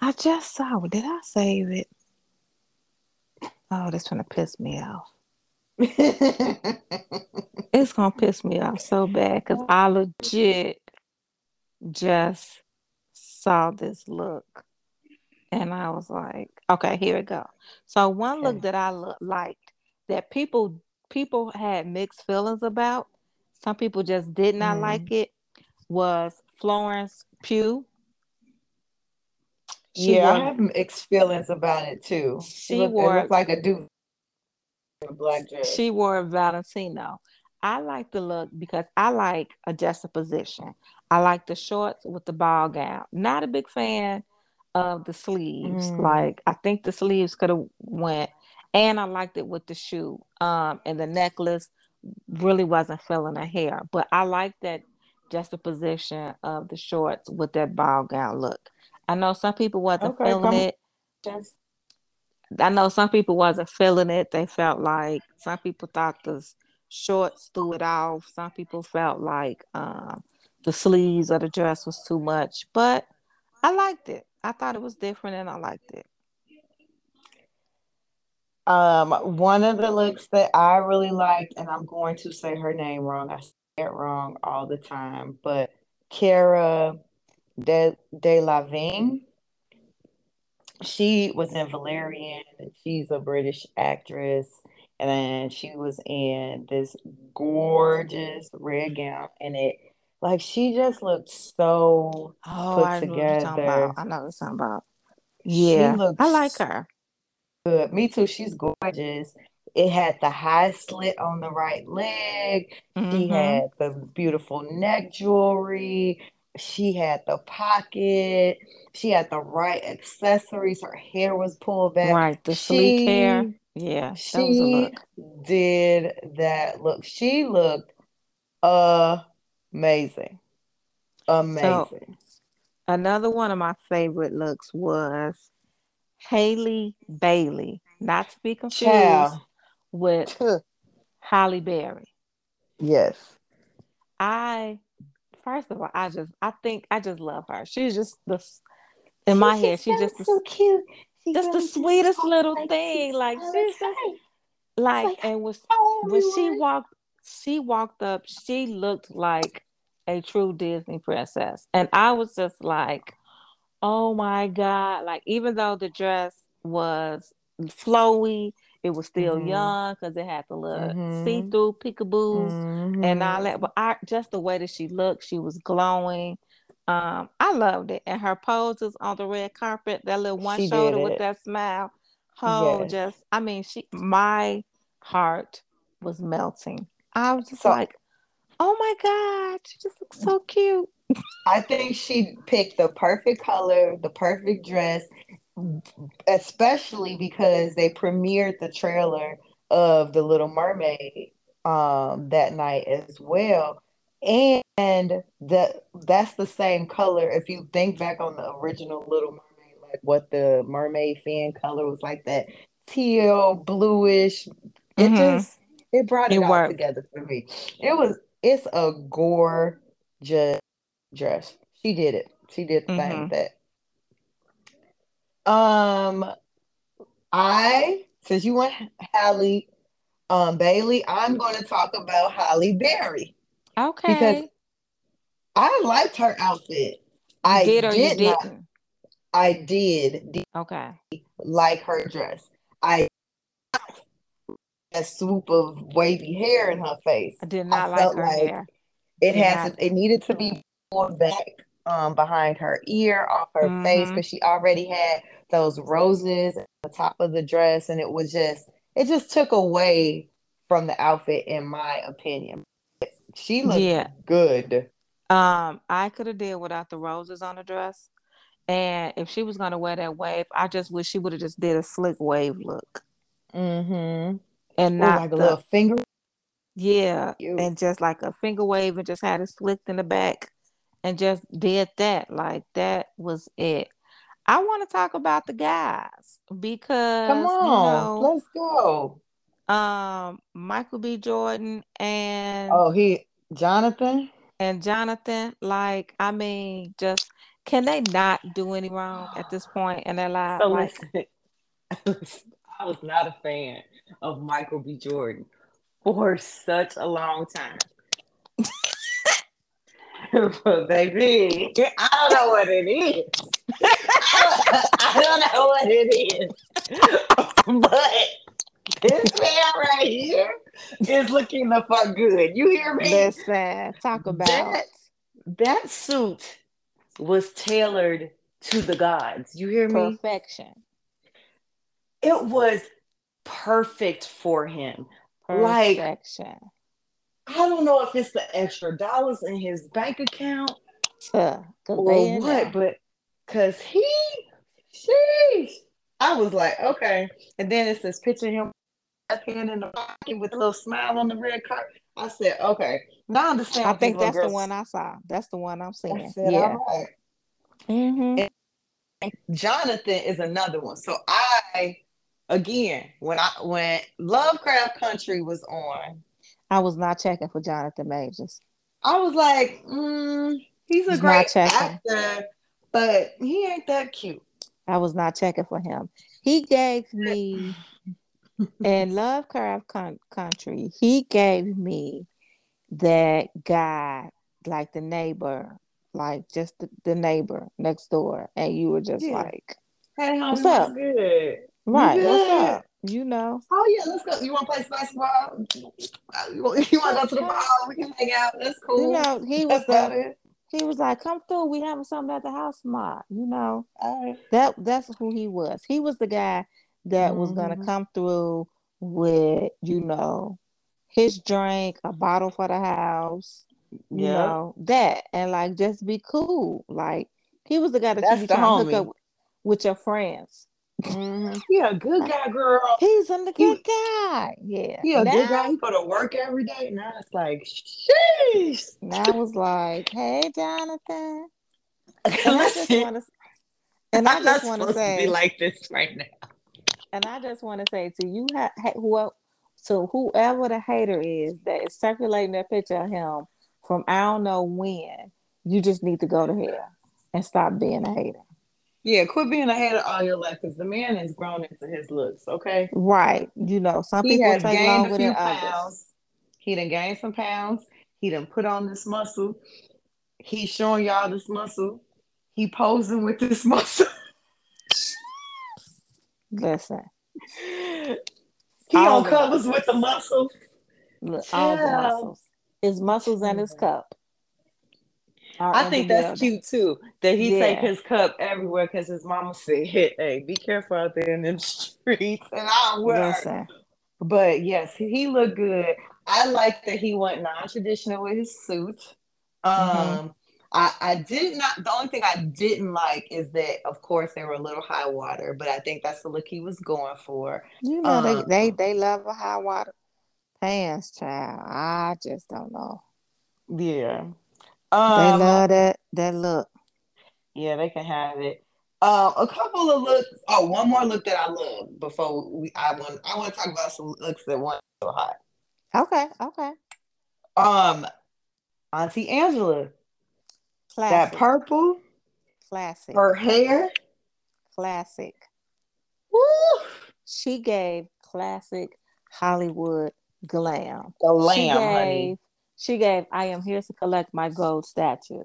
I just saw it. Did I save it? Oh, that's gonna piss me off. it's gonna piss me off so bad because I legit just saw this look and I was like, okay, here we go. So one look that I liked that people people had mixed feelings about. Some people just did not mm. like it. Was Florence Pugh? She yeah, wore, I have mixed feelings about it too. She looked, wore looked like a dude black dress. She wore Valentino. I like the look because I like a juxtaposition. I like the shorts with the ball gown. Not a big fan of the sleeves. Mm. Like I think the sleeves could have went, and I liked it with the shoe. Um, and the necklace really wasn't filling her hair, but I like that juxtaposition of the shorts with that ball gown look. I know some people wasn't okay, feeling it. Just... I know some people wasn't feeling it. They felt like some people thought the shorts threw it off. Some people felt like um, the sleeves of the dress was too much, but I liked it. I thought it was different and I liked it. Um, one of the looks that I really liked, and I'm going to say her name wrong. I say it wrong all the time, but Cara De, Delevingne. She was in Valerian. She's a British actress. And she was in this gorgeous red gown. And it like she just looked so oh, put I together. I know what you're talking about. Yeah. I like her. Good. Me too. She's gorgeous. It had the high slit on the right leg. Mm-hmm. She had the beautiful neck jewelry. She had the pocket. She had the right accessories. Her hair was pulled back. Right, the she, sleek hair. Yeah, she did that look. She looked amazing, amazing. So, another one of my favorite looks was Halle Bailey, not to be confused Child. with Halle Berry. Yes, I first of all, I just I think I just love her. She's just the in my head. She's just so the, cute. She's just really the sweetest little like thing. Like she's just like, like and was when she walked she walked up, she looked like a true Disney princess. And I was just like, oh my God. Like even though the dress was flowy it was still mm-hmm. young because it had the little mm-hmm. see-through peekaboos mm-hmm. and all that. But I just the way that she looked, she was glowing. Um, I loved it. And her poses on the red carpet, that little one she shoulder with that smile. Oh, yes. just I mean, she my heart was melting. I was just so, like, oh my God, she just looks so cute. I think she picked the perfect color, the perfect dress, especially because they premiered the trailer of the Little Mermaid um, that night as well. And that that's the same color. If you think back on the original Little Mermaid, like what the mermaid fan color was like, that teal, bluish. It Mhm. just it brought it, It all worked. together for me. It was it's a gorgeous dress. She did it. She did the thing that. Um, I since you went Halle um Bailey, I'm going to talk about Halle Berry. Okay. Because I liked her outfit. I did or you did not. didn't? I did, did Okay. like her dress. I a swoop of wavy hair in her face. I did not like felt her like hair. It has not. it needed to be pulled back um behind her ear, off her face, Mhm. because she already had those roses at the top of the dress, and it was just it just took away from the outfit, in my opinion. She looked Yeah. good. Um, I could have did without the roses on the dress. And if she was gonna wear that wave, I just wish she would have just did a slick wave look Mm-hmm. And Or not like a the little finger. yeah, Cute. and just like a finger wave and just had it slicked in the back and just did that. Like that was it. I want to talk about the guys because Come you on, know, let's go. um, Michael B. Jordan and Oh, he Jonathan. and Jonathan, like, I mean, just can they not do any wrong at this point in their lives? So Like, listen, I was not a fan of Michael B. Jordan for such a long time. but baby, I don't know what it is. I don't know what it is. but this man right here is looking the fuck good. You hear me? listen, talk about That that suit was tailored to the gods. You hear me? perfection. It was perfect for him. Like- I don't know if it's the extra dollars in his bank account 'cause or what, but cause he, sheesh, I was like, okay. And then it says picture him left hand in the pocket with a little smile on the red carpet. I said, okay, now I understand. I think that's the one I saw. That's the one I'm I seeing. said, Yeah. all right. Mm-hmm. Jonathan is another one. So I, again, when I when Lovecraft Country was on, I was not checking for Jonathan Majors. I was like, mm, he's a He's great actor, but he ain't that cute. I was not checking for him. He gave me in Lovecraft Coun- Country. He gave me that guy, like the neighbor, like just the, the neighbor next door, and you were just Yeah. like, Hey, what's up? good? Right, what's up? You know, Oh yeah, let's go. You want to play basketball? You want, you want to go to the bar? We can hang out. That's cool. you know, he was the he was like, come through. We having something at the house, ma. You know, All right. that that's who he was. He was the guy that was gonna Mhm. come through with, you know, his drink, a bottle for the house, you Yep. know, that, and like just be cool. Like he was the guy that That's you be the trying to hook homie. up with your friends. Mhm. He a good guy, girl. He's a good He- guy. Yeah. He a now, good guy. He go to work every day. Now it's like, sheesh. now I was like, hey, Jonathan. And I just want to, and I I'm not just want to to say, be like this right now. And I just want to say to you, ha- whoever, so whoever the hater is that is circulating that picture of him from I don't know when, you just need to go to hell and stop being a hater. Yeah, quit being ahead of all your life because the man has grown into his looks. Okay, Right? You know, some he people take gained a longer few than others. pounds. He done gained some pounds. He done put on this muscle. He's showing y'all this muscle. He posing with this muscle. Listen, he All on covers with the muscle. look, all the muscles, his muscles and his cup. Are I think that's cute too. That he take his cup everywhere because his mama said, "Hey, be careful out there in them streets." And I. Listen, But yes, he looked good. I like that he went non-traditional with his suit. Um, Mhm. I I did not. The only thing I didn't like is that, of course, they were a little high water. But I think that's the look he was going for. you know they Um, they they love a high water pants, child. I just don't know. Yeah. They Um. love that that look. Yeah, they can have it. Uh, a couple of looks. Oh, one more look that I love before we. I want. I want to talk about some looks that weren't so hot. Okay, okay. Um, Auntie Angela, Classic. that purple, classic. her hair. classic. Woo! She gave classic Hollywood glam. The lamb, she gave, honey. She gave I am here to collect my gold statue.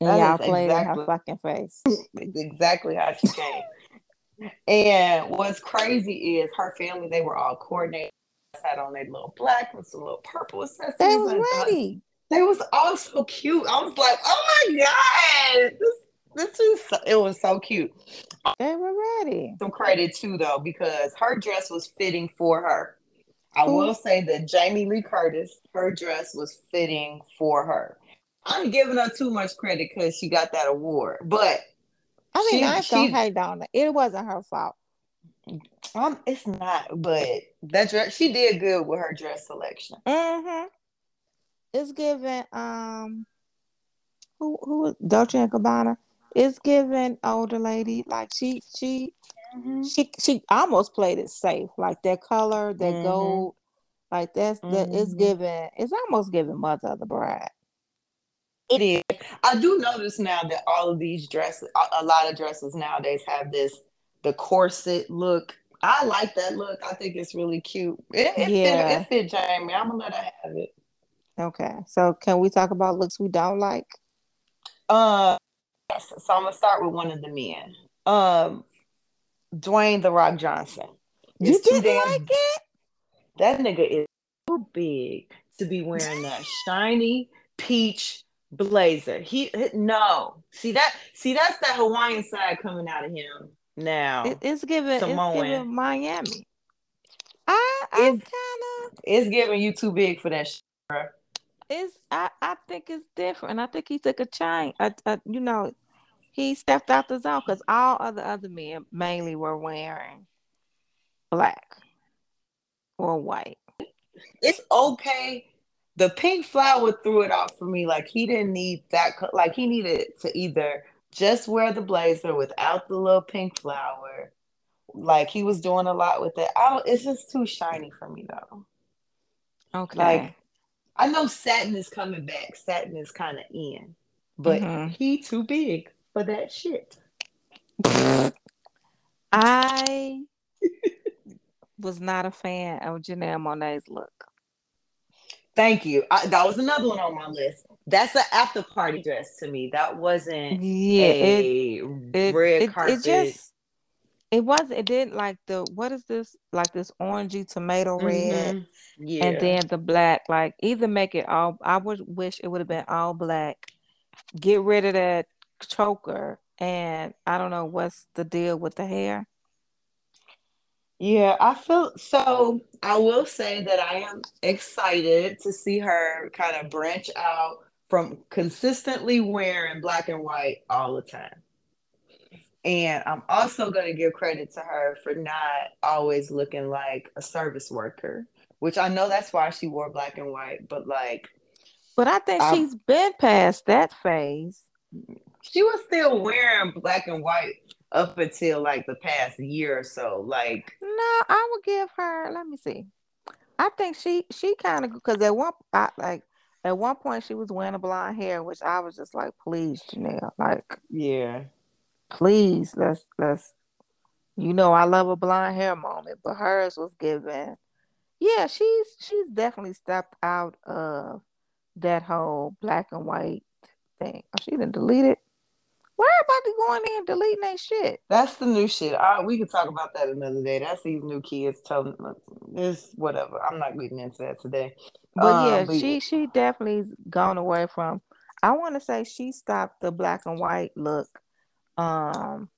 And That y'all played in her fucking face. Exactly how she came. and what's crazy is her family, they were all coordinated, had on their little black with some little purple accessories. They was uh, ready. They was all so cute. I was like, oh my God. This this is so, it was so cute. They were ready. Some credit too though, because her dress was fitting for her. I Who? will say that Jamie Lee Curtis, her dress was fitting for her. I'm giving her too much credit because she got that award. But I mean, She- I ain't gonna hate on it. It wasn't her fault. Um, it's not, but that dress she did good with her dress selection. Mm-hmm. It's given um who who was Dolce and Gabbana? It's given older lady. Like she she she she almost played it safe. Like that color, that Mhm. gold, like that's that it's Mhm. given it's almost giving mother of the bride. It is. I do notice now that all of these dresses, a, a lot of dresses nowadays have this the corset look. I like that look. I think it's really cute. It, it Yeah. fit, it fit Jamie. I'm gonna let her have it. Okay. So can we talk about looks we don't like? Uh, so I'm gonna start with one of the men. Um, Dwayne the Rock Johnson. You It's didn't damn- like it? That nigga is too big to be wearing that shiny peach blazer. He, he- no. See that see that's that Hawaiian side coming out of him now. it it's giving it's Samoan. giving Miami. I I It's- kind of it's giving you too big for that shit. it's I, I think it's different. I think he took a change. A, a, you know, he stepped out the zone because all other other men mainly were wearing black or white. It's okay. The pink flower threw it off for me. Like he didn't need that. Like he needed to either just wear the blazer without the little pink flower. Like he was doing a lot with it. I don't. It's just too shiny for me though. Okay. Like I know satin is coming back. Satin is kind of in, but Mhm. he too big for that shit. I was not a fan of Janelle Monáe's look. Thank you. I, that was another one on my list. That's an after party dress to me. That wasn't Yeah, it a it, red it, carpet. it just it wasn't it didn't like the what is this like this orangey tomato red Mhm. Yeah. and then the black like either make it all i would wish it would have been all black get rid of that choker and i don't know what's the deal with the hair Yeah, I feel so. I will say that I am excited to see her kind of branch out from consistently wearing black and white all the time. And I'm also going to give credit to her for not always looking like a service worker, which I know that's why she wore black and white, but like but i think Um, she's been past that phase she was still wearing black and white up until like the past year or so. Like, no i would give her let me see i think she she kind of because at one I, like at one point she was wearing a blonde hair which i was just like please janelle like yeah. please let's let's you know I love a blonde hair moment, but hers was given. Yeah, she's she's definitely stepped out of that whole black and white thing. Oh, she didn't delete it. Why everybody going in and deleting that shit? That's the new shit. I, we could talk about that another day. That's these new kids telling this whatever. I'm not getting into that today. But Um, yeah, but- she she definitely's gone away from. I want to say she stopped the black and white look, um,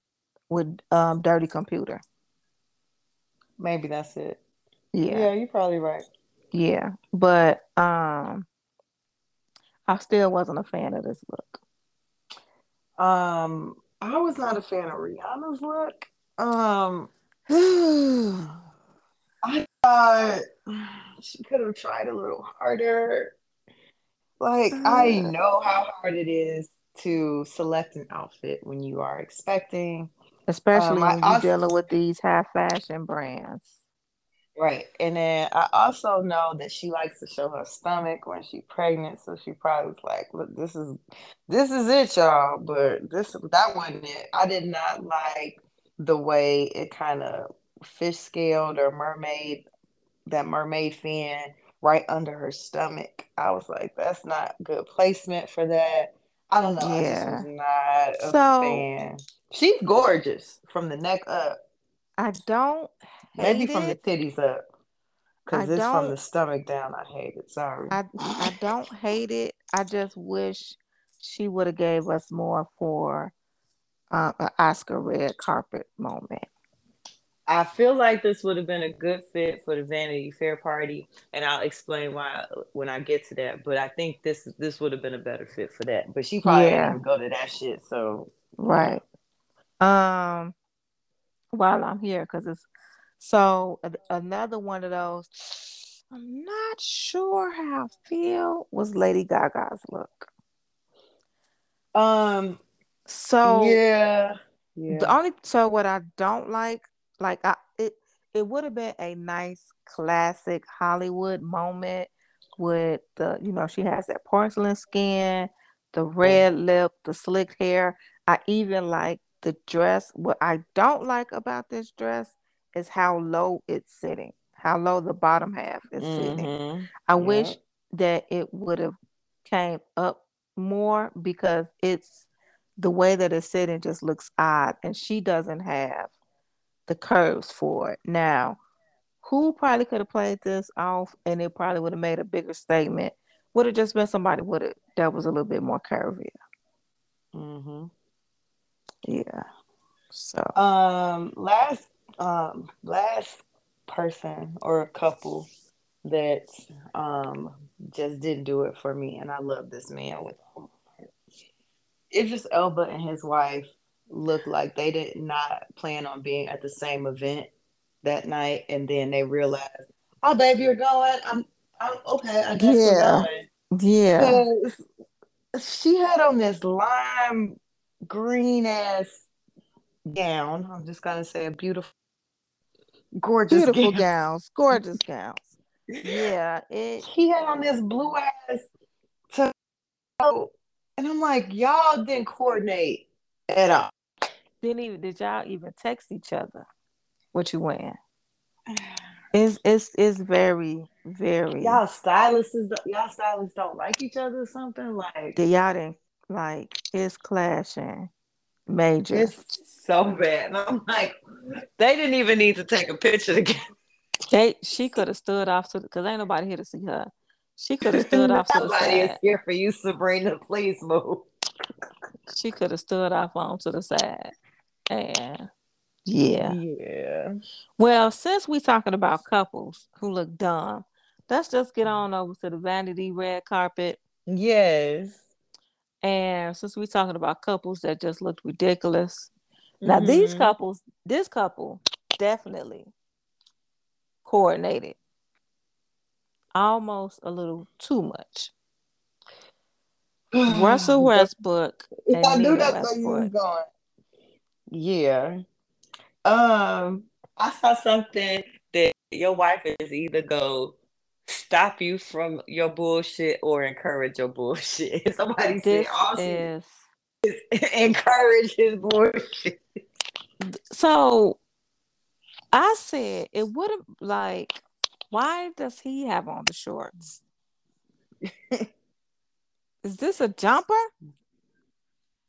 with um dirty computer. Maybe that's it. Yeah. Yeah, you're probably right. Yeah, but um, I still wasn't a fan of this look. Um, I was not a fan of Rihanna's look. Um, I thought she could have tried a little harder. Like I know how hard it is to select an outfit when you are expecting. Especially um, when you're also, dealing with these high fashion brands. Right. And then I also know that she likes to show her stomach when she's pregnant. So she probably was like, look, this is this is it, y'all. But this that wasn't it. I did not like the way it kind of fish scaled or mermaid that mermaid fin right under her stomach. I was like, that's not good placement for that. I don't know. Yeah. I just was not a so, fan. She's gorgeous from the neck up. I don't maybe from it. the titties up. Because it's from the stomach down. I hate it. Sorry. I I don't hate it. I just wish she would have gave us more for uh, an Oscar red carpet moment. I feel like this would have been a good fit for the Vanity Fair party, and I'll explain why when I get to that. But I think this this would have been a better fit for that. But she probably yeah. didn't go to that shit. So right. Um, while I'm here, because it's so another one of those. I'm not sure how I feel was Lady Gaga's look. Um. So yeah. Yeah. The only so what I don't like like I, it it would have been a nice classic Hollywood moment with the you know she has that porcelain skin, the red lip, the slick hair. I even like the dress. What I don't like about this dress is how low it's sitting, how low the bottom half is mm-hmm. sitting. I yep. wish that it would have came up more because it's the way that it's sitting just looks odd and she doesn't have the curves for it. Now, who probably could have played this off and it probably would have made a bigger statement? Would have just been somebody would have that was a little bit more curvy. Mm-hmm. Yeah. So um last um last person or a couple that um just didn't do it for me and I love this man with Idris Elba and his wife looked like they did not plan on being at the same event that night, and then they realized, "Oh, baby, you're going. I'm, I'm okay. I guess yeah. we're going." Yeah. She had on this lime green ass gown. I'm just gonna say a beautiful, gorgeous, beautiful gown. gowns, gorgeous gowns. Yeah, it. He had on this blue ass. To, and I'm like, y'all didn't coordinate at all. Didn't even did y'all even text each other what you wearing? It's it's it's very very y'all stylists y'all stylists don't like each other or something like y'all didn't like it's clashing major. It's so bad. And I'm like, they didn't even need to take a picture together. They she could have stood off to because ain't nobody here to see her. She could have stood off to the side. Nobody is here for you, Sabrina. Please move. She could have stood off on to the side. And yeah. Yeah. Well, since we're talking about couples who look dumb, let's just get on over to the vanity red carpet. Yes. And since we're talking about couples that just looked ridiculous, mm-hmm. now these mm-hmm. couples, this couple definitely coordinated almost a little too much. Russell Westbrook. And I knew that's where you going. Yeah. Um, I saw something that your wife is either go stop you from your bullshit or encourage your bullshit. Somebody this said awesome is... encourage his bullshit. So I said it would have like why does he have on the shorts? is this a jumper?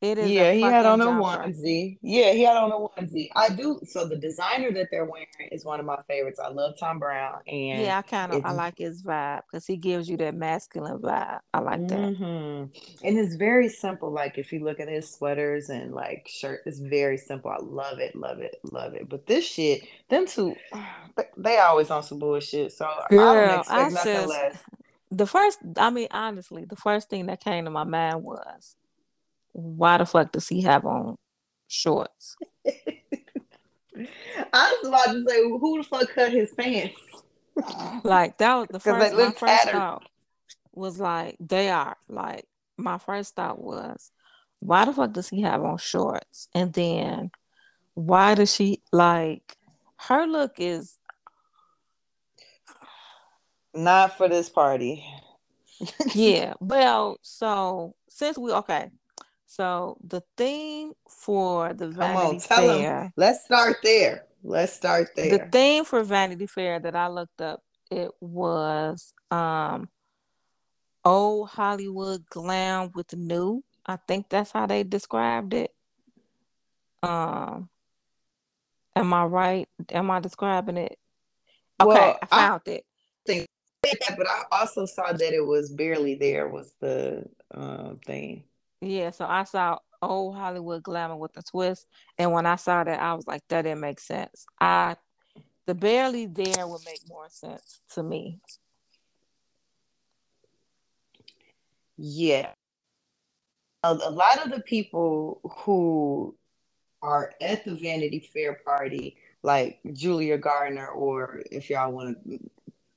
It is. Yeah, he had on a onesie. Yeah, he had on a onesie. I do. So the designer that they're wearing is one of my favorites. I love Thom Browne, and yeah, I kind of I like his vibe because he gives you that masculine vibe. I like that. Mm-hmm. And it's very simple. Like if you look at his sweaters and like shirt, it's very simple. I love it, love it, love it. But this shit, them two, they always on some bullshit. So Girl, I don't expect I nothing less. The first, I mean, honestly, the first thing that came to my mind was why the fuck does he have on shorts? I was about to say, who the fuck cut his pants? like that was the first. My first thought was like they are like my first thought was, why the fuck does he have on shorts? And then why does she like her look is not for this party. yeah. Well, so since we okay, so the theme for the Vanity Come on, Fair. Them. Let's start there. Let's start there. The theme for Vanity Fair that I looked up, it was um old Hollywood glam with new. I think that's how they described it. Um am I right? Am I describing it? Okay, well, I found I it. Think that, but I also saw that it was barely there was the um thing. Yeah, so I saw old Hollywood glamour with a twist, and when I saw that, I was like, that didn't make sense. I the barely there would make more sense to me. Yeah. A, a lot of the people who are at the Vanity Fair party, like Julia Garner, or if y'all want to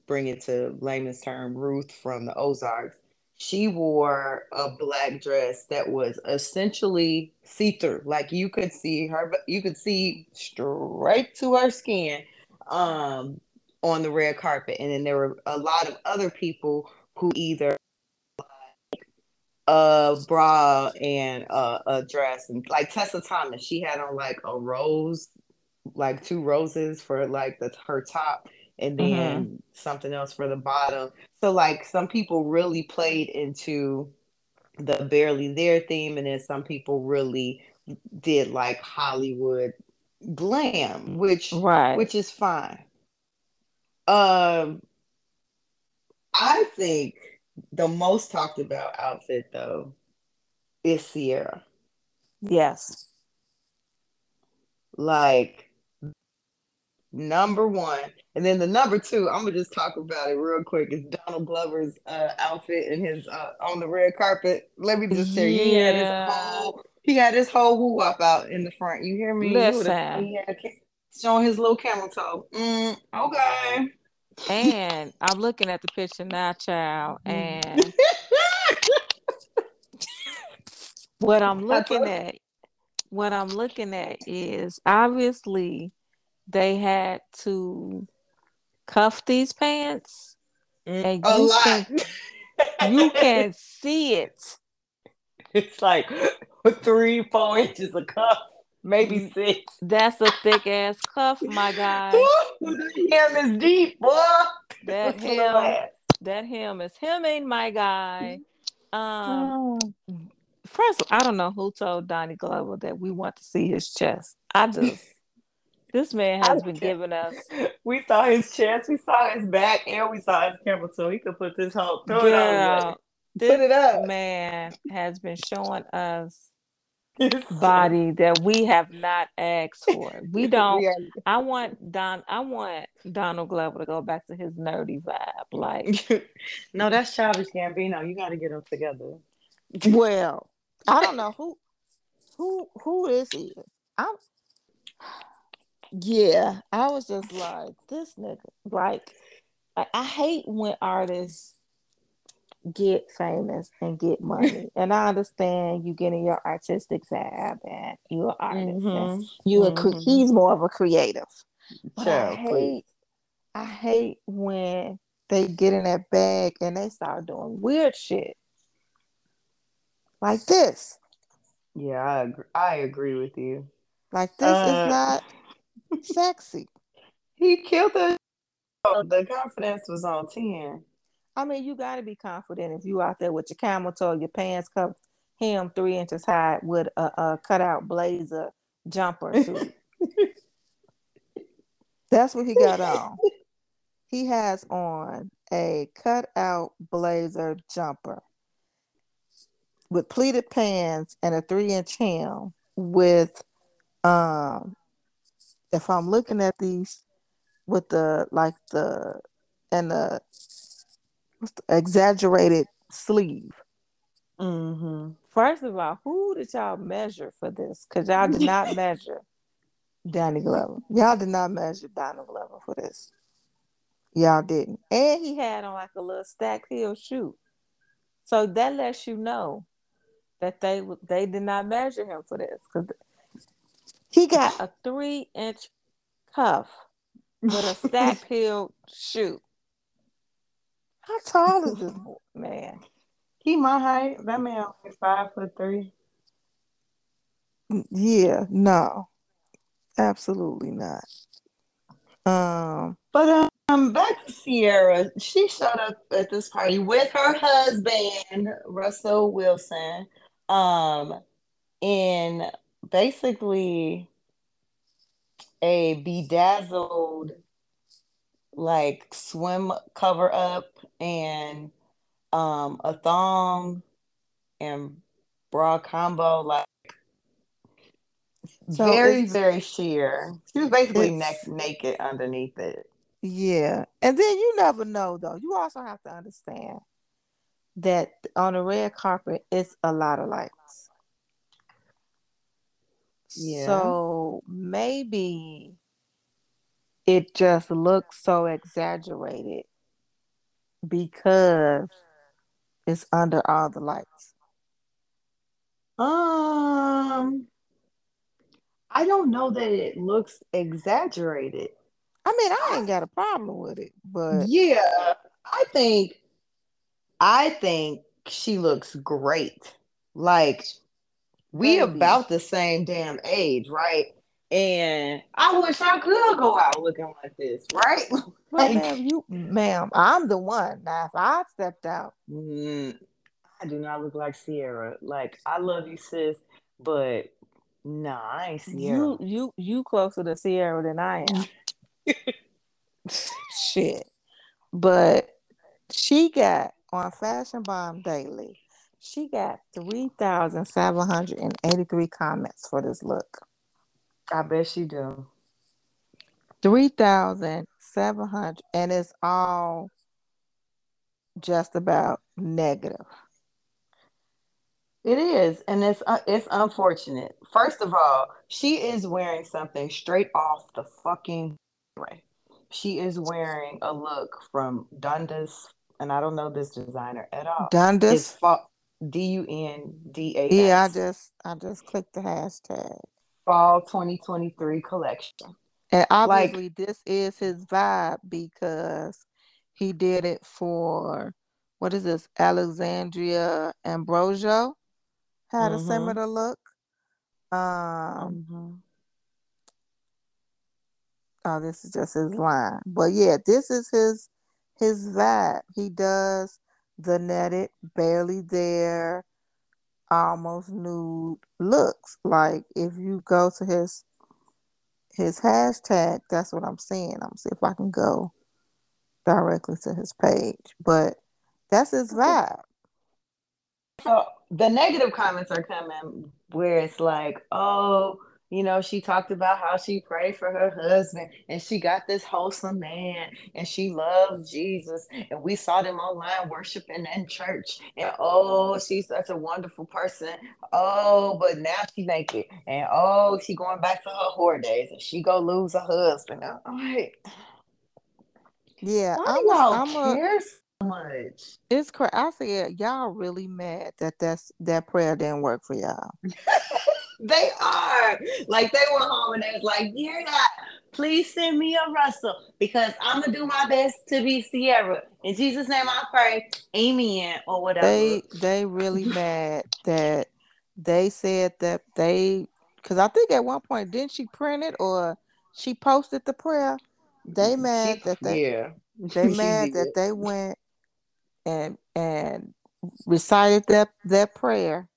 bring it to layman's term, Ruth from the Ozarks, she wore a black dress that was essentially see-through. Like you could see her, you could see straight to her skin um, on the red carpet. And then there were a lot of other people who either a bra and a, a dress and like Tessa Thompson, she had on like a rose, like two roses for like the her top and mm-hmm. then mm-hmm. something else for the bottom. So like some people really played into the barely there theme, and then some people really did like Hollywood glam, which right. which is fine. Um, I think the most talked about outfit though is Ciara. Yes. Like number one. And then the number two, I'm gonna just talk about it real quick. Is Donald Glover's uh, outfit and his uh, on the red carpet. Let me just tell you, he had his whole he had his whole woo up out in the front. You hear me? Listen, he had showing his little camel toe. Mm, okay. And I'm looking at the picture now, child, and what I'm looking at, what I'm looking at is obviously they had to cuff these pants, mm, and a you lot. can you can see it. It's like three, four inches of cuff, maybe mm, six. That's a thick ass cuff, my guy. the hem is deep, boy. That hem, that hem is hemming, my guy. Um, oh. first, I don't know who told Donnie Glover that we want to see his chest. I just this man has been giving us. We saw his chest, we saw his back, and we saw his camera, so he could put this whole throw Girl, it on. Put it up. Man has been showing us his body that we have not asked for. We don't. I want Don. I want Donald Glover to go back to his nerdy vibe. Like, no, that's childish Gambino. You got to get them together. Well, I don't know who who who this is. I'm yeah, I was just like, this nigga. Like, I, I hate when artists get famous and get money. and I understand you getting your artistic vibe and you're an artist. Mm-hmm. You mm-hmm. a he's more of a creative. But I hate please. I hate when they get in that bag and they start doing weird shit. Like this. Yeah, I agree. I agree with you. Like this uh, is not sexy. He killed the. The confidence was on ten. I mean, you got to be confident if you out there with your camel toe, your pants cuffed, him three inches high with a, a cutout blazer jumper suit. That's what he got on. He has on a cutout blazer jumper with pleated pants and a three inch hem with um if I'm looking at these with the like the and the, the exaggerated sleeve. Mm-hmm. First of all, who did y'all measure for this? Because y'all did not measure Danny Glover. Y'all did not measure Donald Glover for this. Y'all didn't. And he had on like a little stack heel shoe. So that lets you know that they they did not measure him for this because he got a three inch cuff with a stack heel shoe. How tall is this man? He my height. That man is five foot three. Yeah, no, absolutely not. Um, but um, back to Ciara. She showed up at this party with her husband Russell Wilson. Um, in basically a bedazzled like swim cover up and um a thong and bra combo like so very very sheer. She was basically neck naked underneath it. Yeah. And then you never know though. You also have to understand that on the red carpet it's a lot of lights yeah. so maybe it just looks so exaggerated because it's under all the lights? Um, I don't know that it looks exaggerated. I mean, I ain't got a problem with it, but yeah, I think, I think she looks great. Like we Maybe. about the same damn age, right? And I wish I could go out looking like this, right? like, ma'am, you, ma'am, I'm the one. Now, if I stepped out, mm, I do not look like Ciara. Like, I love you, sis, but nah, I ain't Ciara. You, you, you closer to Ciara than I am. Shit, but she got on Fashion Bomb Daily. She got three thousand seven hundred and eighty-three comments for this look. I bet she do. Three thousand seven hundred, and it's all just about negative. It is, and it's uh, it's unfortunate. First of all, she is wearing something straight off the fucking way. She is wearing a look from Dundas, and I don't know this designer at all. Dundas, D U N D A. Yeah, I just I just clicked the hashtag fall 2023 collection. And obviously, like, this is his vibe because he did it for what is this? Alessandra Ambrosio had mm-hmm. a similar look. Um, mm-hmm. Oh, this is just his line, but yeah, this is his his vibe. He does the netted, barely there, almost nude looks. Like if you go to his his hashtag, that's what I'm seeing. I'm see if I can go directly to his page. But that's his vibe. So the negative comments are coming where it's like, oh, you know, she talked about how she prayed for her husband and she got this wholesome man and she loved Jesus. And we saw them online worshiping in church. And oh, she's such a wonderful person. Oh, but now she naked. And oh, she going back to her whore days and she go lose her husband. All right. Yeah, Why I'm, y'all I'm care a, so much? It's crazy. I said y'all really mad that that's that prayer didn't work for y'all. they are. Like they went home and they was like, "You're not. Please send me a Russell because I'm gonna do my best to be Ciara." In Jesus' name, I pray. Amen." Or whatever. They they really mad that they said that they because I think at one point didn't she print it or she posted the prayer. They mad that they yeah. they mad that they went and and recited that that prayer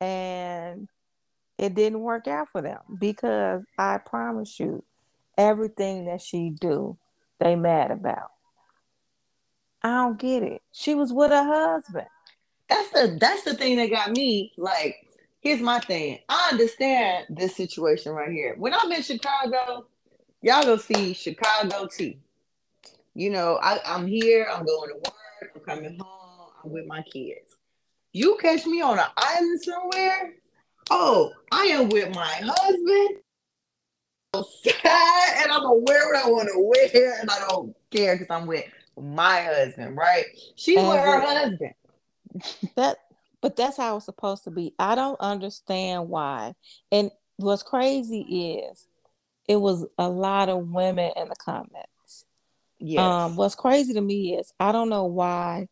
and it didn't work out for them because I promise you, everything that she do, they mad about. I don't get it. She was with her husband. That's the that's the thing that got me like. Here's my thing. I understand this situation right here. When I'm in Chicago, y'all go see Chicago tea. You know, I, I'm here. I'm going to work. I'm coming home. I'm with my kids. You catch me on an island somewhere oh, I am with my husband I'm sad, and I'm gonna wear what I want to wear, and I don't care because I'm with my husband, right? She's and with her husband. That but that's how it's supposed to be. I don't understand why. And what's crazy is it was a lot of women in the comments. Yes. Um, what's crazy to me is I don't know why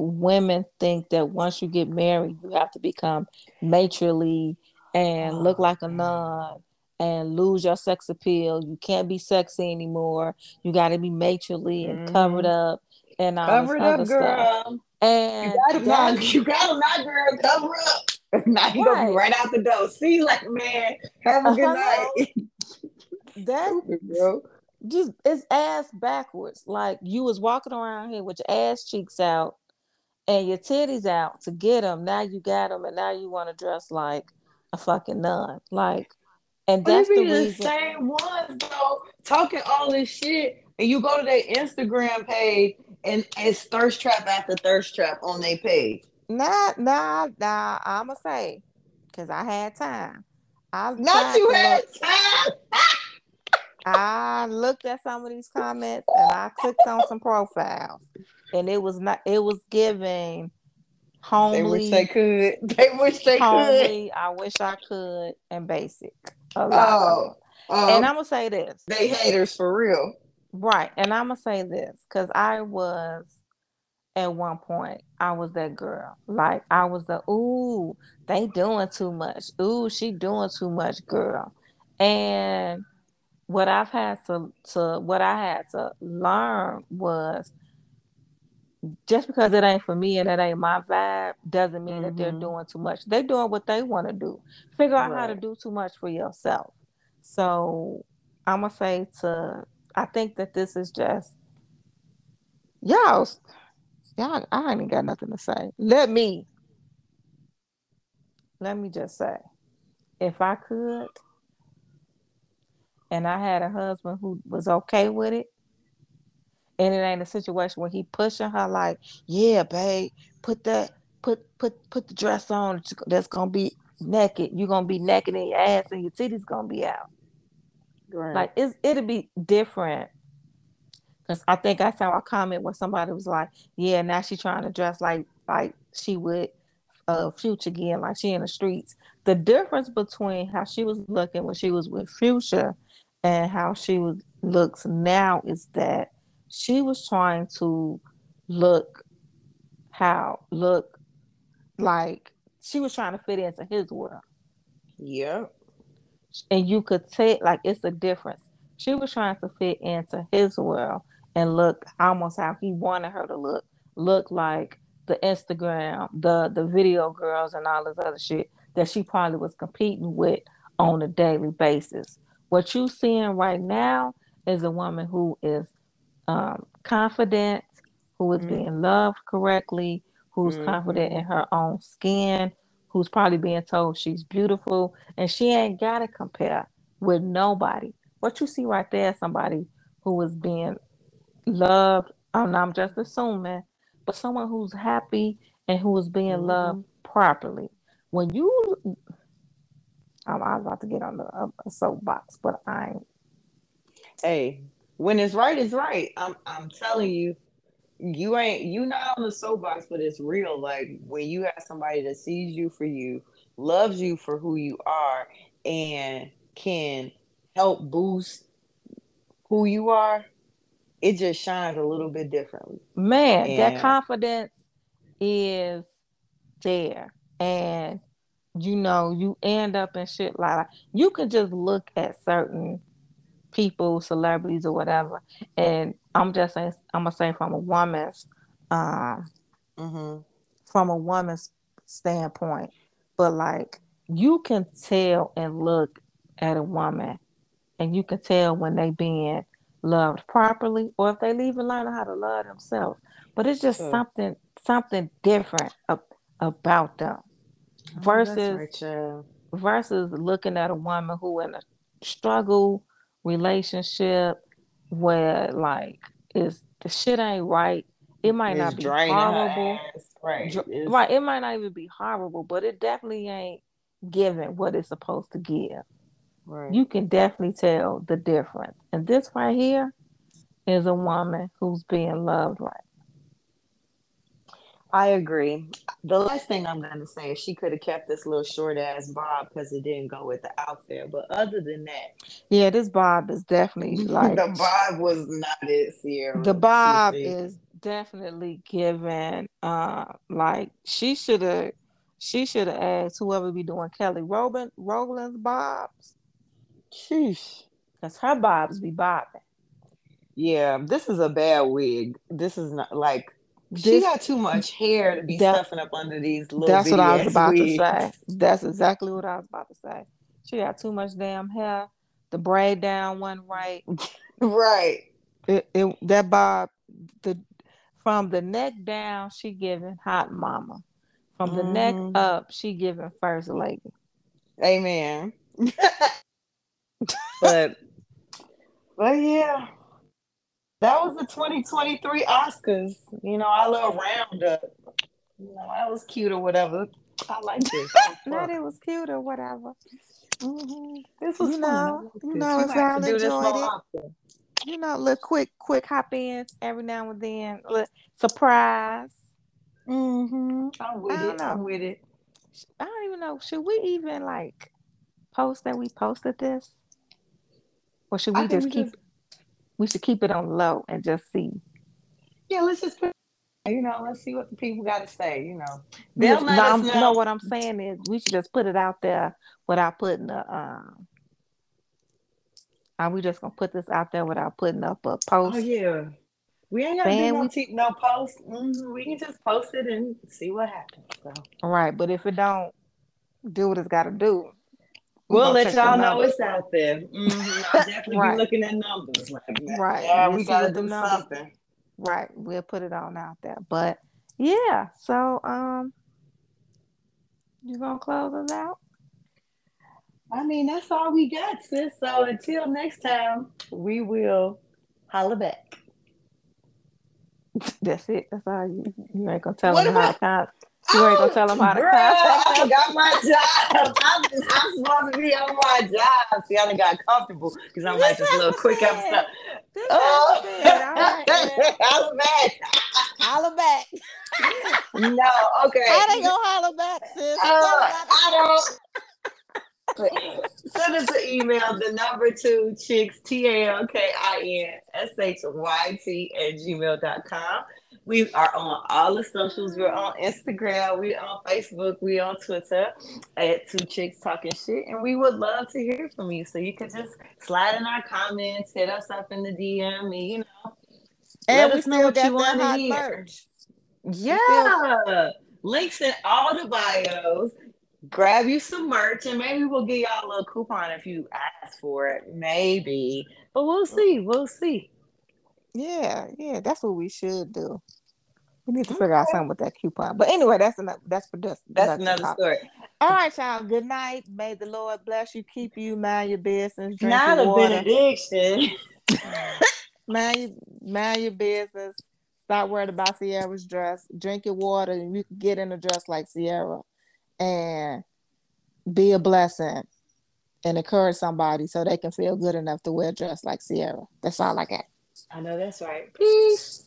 women think that once you get married, you have to become matronly and oh, look like a nun and lose your sex appeal. You can't be sexy anymore. You got to be matronly and mm-hmm. covered up and all covered up, girl. Stuff. And you gotta, not, you gotta not, girl, cover up. now you right. gonna be right out the door. See, like, man, have a good uh-huh. night. that just it's ass backwards. Like you was walking around here with your ass cheeks out and your titties out to get them. Now you got them, and now you want to dress like a fucking nun. Like, and that's the, the same ones though, talking all this shit, and you go to their Instagram page, and it's thirst trap after thirst trap on their page. Nah, nah, nah. I'ma say, cause I had time. I not you had look, time. I looked at some of these comments and I clicked on some profiles, and it was not. It was giving homely. They wish they could. They wish they homely, could. I wish I could, and basic. oh, um, and I'm gonna say this: they haters for real, right? And I'm gonna say this because I was at one point I was that girl. Like I was the ooh, they doing too much. Ooh, she doing too much, girl. And what I've had to to what I had to learn was just because it ain't for me and it ain't my vibe doesn't mean mm-hmm. that they're mm-hmm. doing too much. They're doing what they want to do. Figure out right. how to do too much for yourself. So I'm gonna say to I think that this is just y'all y'all I ain't got nothing to say. Let me let me just say if I could and I had a husband who was okay with it, and it ain't a situation where he pushing her like, yeah, babe, put that, put put put the dress on that's gonna be naked. You're gonna be naked in your ass and your titties gonna be out. Right. Like it's it'll be different. Cause I think I saw a comment where somebody was like, "Yeah, now she's trying to dress like like she would uh Future again, like she in the streets." The difference between how she was looking when she was with Future and how she was looks now is that she was trying to look how look like she was trying to fit into his world. Yeah. And you could take like it's a difference. She was trying to fit into his world and look almost how he wanted her to look. Look like the Instagram, the the video girls and all this other shit that she probably was competing with on a daily basis. What you seeing right now is a woman who is um, confident, who is mm-hmm. being loved correctly, who's mm-hmm. confident in her own skin, who's probably being told she's beautiful, and she ain't gotta compare with nobody. What you see right there, somebody who is being loved. I'm, I'm just assuming, but someone who's happy and who is being mm-hmm. loved properly. When you I'm, I was about to get on the, a, a soapbox, but I ain't. Hey, when it's right, it's right. I'm I'm telling you, you ain't you not on the soapbox, but it's real. Like when you have somebody that sees you for you, loves you for who you are, and can help boost who you are, it just shines a little bit differently. Man, and that confidence is there. And you know, you end up in shit like you can just look at certain people, celebrities or whatever, and I'm just saying, I'm gonna say from a woman's, um, mm-hmm. from a woman's standpoint, but like you can tell and look at a woman, and you can tell when they being loved properly, or if they even learn how to love themselves. But it's just sure. something, something different about them versus right, versus looking at a woman who in a struggle relationship where like is the shit ain't right. It might it's not be horrible. Right. right. It might not even be horrible, but it definitely ain't giving what it's supposed to give. Right. You can definitely tell the difference. And this right here is a woman who's being loved right. I agree. The last thing I'm gonna say is she could have kept this little short ass bob because it didn't go with the outfit. But other than that, Yeah, this bob is definitely like the bob was not it, Ciara. the bob is definitely given uh like she should have she should have asked whoever be doing Kelly Rowland Rowland's bobs Sheesh. because her bobs be bobbing. Yeah, this is a bad wig. This is not like she got too much hair to be that stuffing up under these little that's what I was about to say. That's exactly what I was about to say. She got too much damn hair. The braid down one right. Right. It, it that bob the from the neck down she giving hot mama. From the neck Mhm. up she giving first lady. Amen. but but yeah. That was the 2023 Oscars. You know, I love roundup. You know, that was cute or whatever. I like this. That Not it was cute or whatever. Mhm. This was You fun. Know, like you know, if y'all to do this enjoyed it, you know, little quick, quick hop ins every now and then. Look, surprise. Mm-hmm. I'm with it. I'm know. with it. I don't even know. Should we even like post that we posted this, or should we just keep? just We should keep it on low and just see. yeah, let's just put you know, let's see what the people got to say. You know, they'll let no, us know. no, what I'm saying is we should just put it out there without putting a. Um, are we just gonna put this out there without putting up a post? Oh yeah, we ain't gotta do no we te- no post. hmm We can just post it and see what happens. So all right? But if it don't do what it's got to do, we'll let y'all know numbers. it's out there. hmm I'll definitely Right. be looking at numbers like. Right. Yeah, we gotta do numbers. something. Right. We'll put it on out there. But yeah. So um, you gonna close us out? I mean, that's all we got, sis. So until next time, we will holla back. That's it. That's all you. You ain't gonna tell What them how to about? con- You ain't gonna tell them how to Girl, I forgot my job. I'm, I'm supposed to be on my job. See, I done got comfortable because I'm like This little quick episode. Oh, right. Holla back. holla back. No, okay. How they gonna holla back, sis? Uh, I don't. Send us an email, the number two chicks, T A L K I N S H Y T at gmail.com. We are on all the socials. We're on Instagram, we're on Facebook, we're on Twitter at Two Chicks Talking Shit. And we would love to hear from you. So you can just slide in our comments, hit us up in the DM, and you know, And let us know what you want to hear. merch. Yeah. Links in all the bios. Grab you some merch and maybe we'll give y'all a little coupon if you ask for it. Maybe. But we'll mm. see. We'll see. Yeah, yeah, that's what we should do. We need to figure out something with that coupon. But anyway, that's another that's for this. That's another talk. story. All right, y'all. Good night. May the Lord bless you, keep you, mind your business, drink Not your a water, benediction. mind your, mind your business. Stop worried about Ciara's dress. Drink your water, and you can get in a dress like Ciara, and be a blessing, and encourage somebody so they can feel good enough to wear a dress like Ciara. That's all I got. I know that's right. Peace.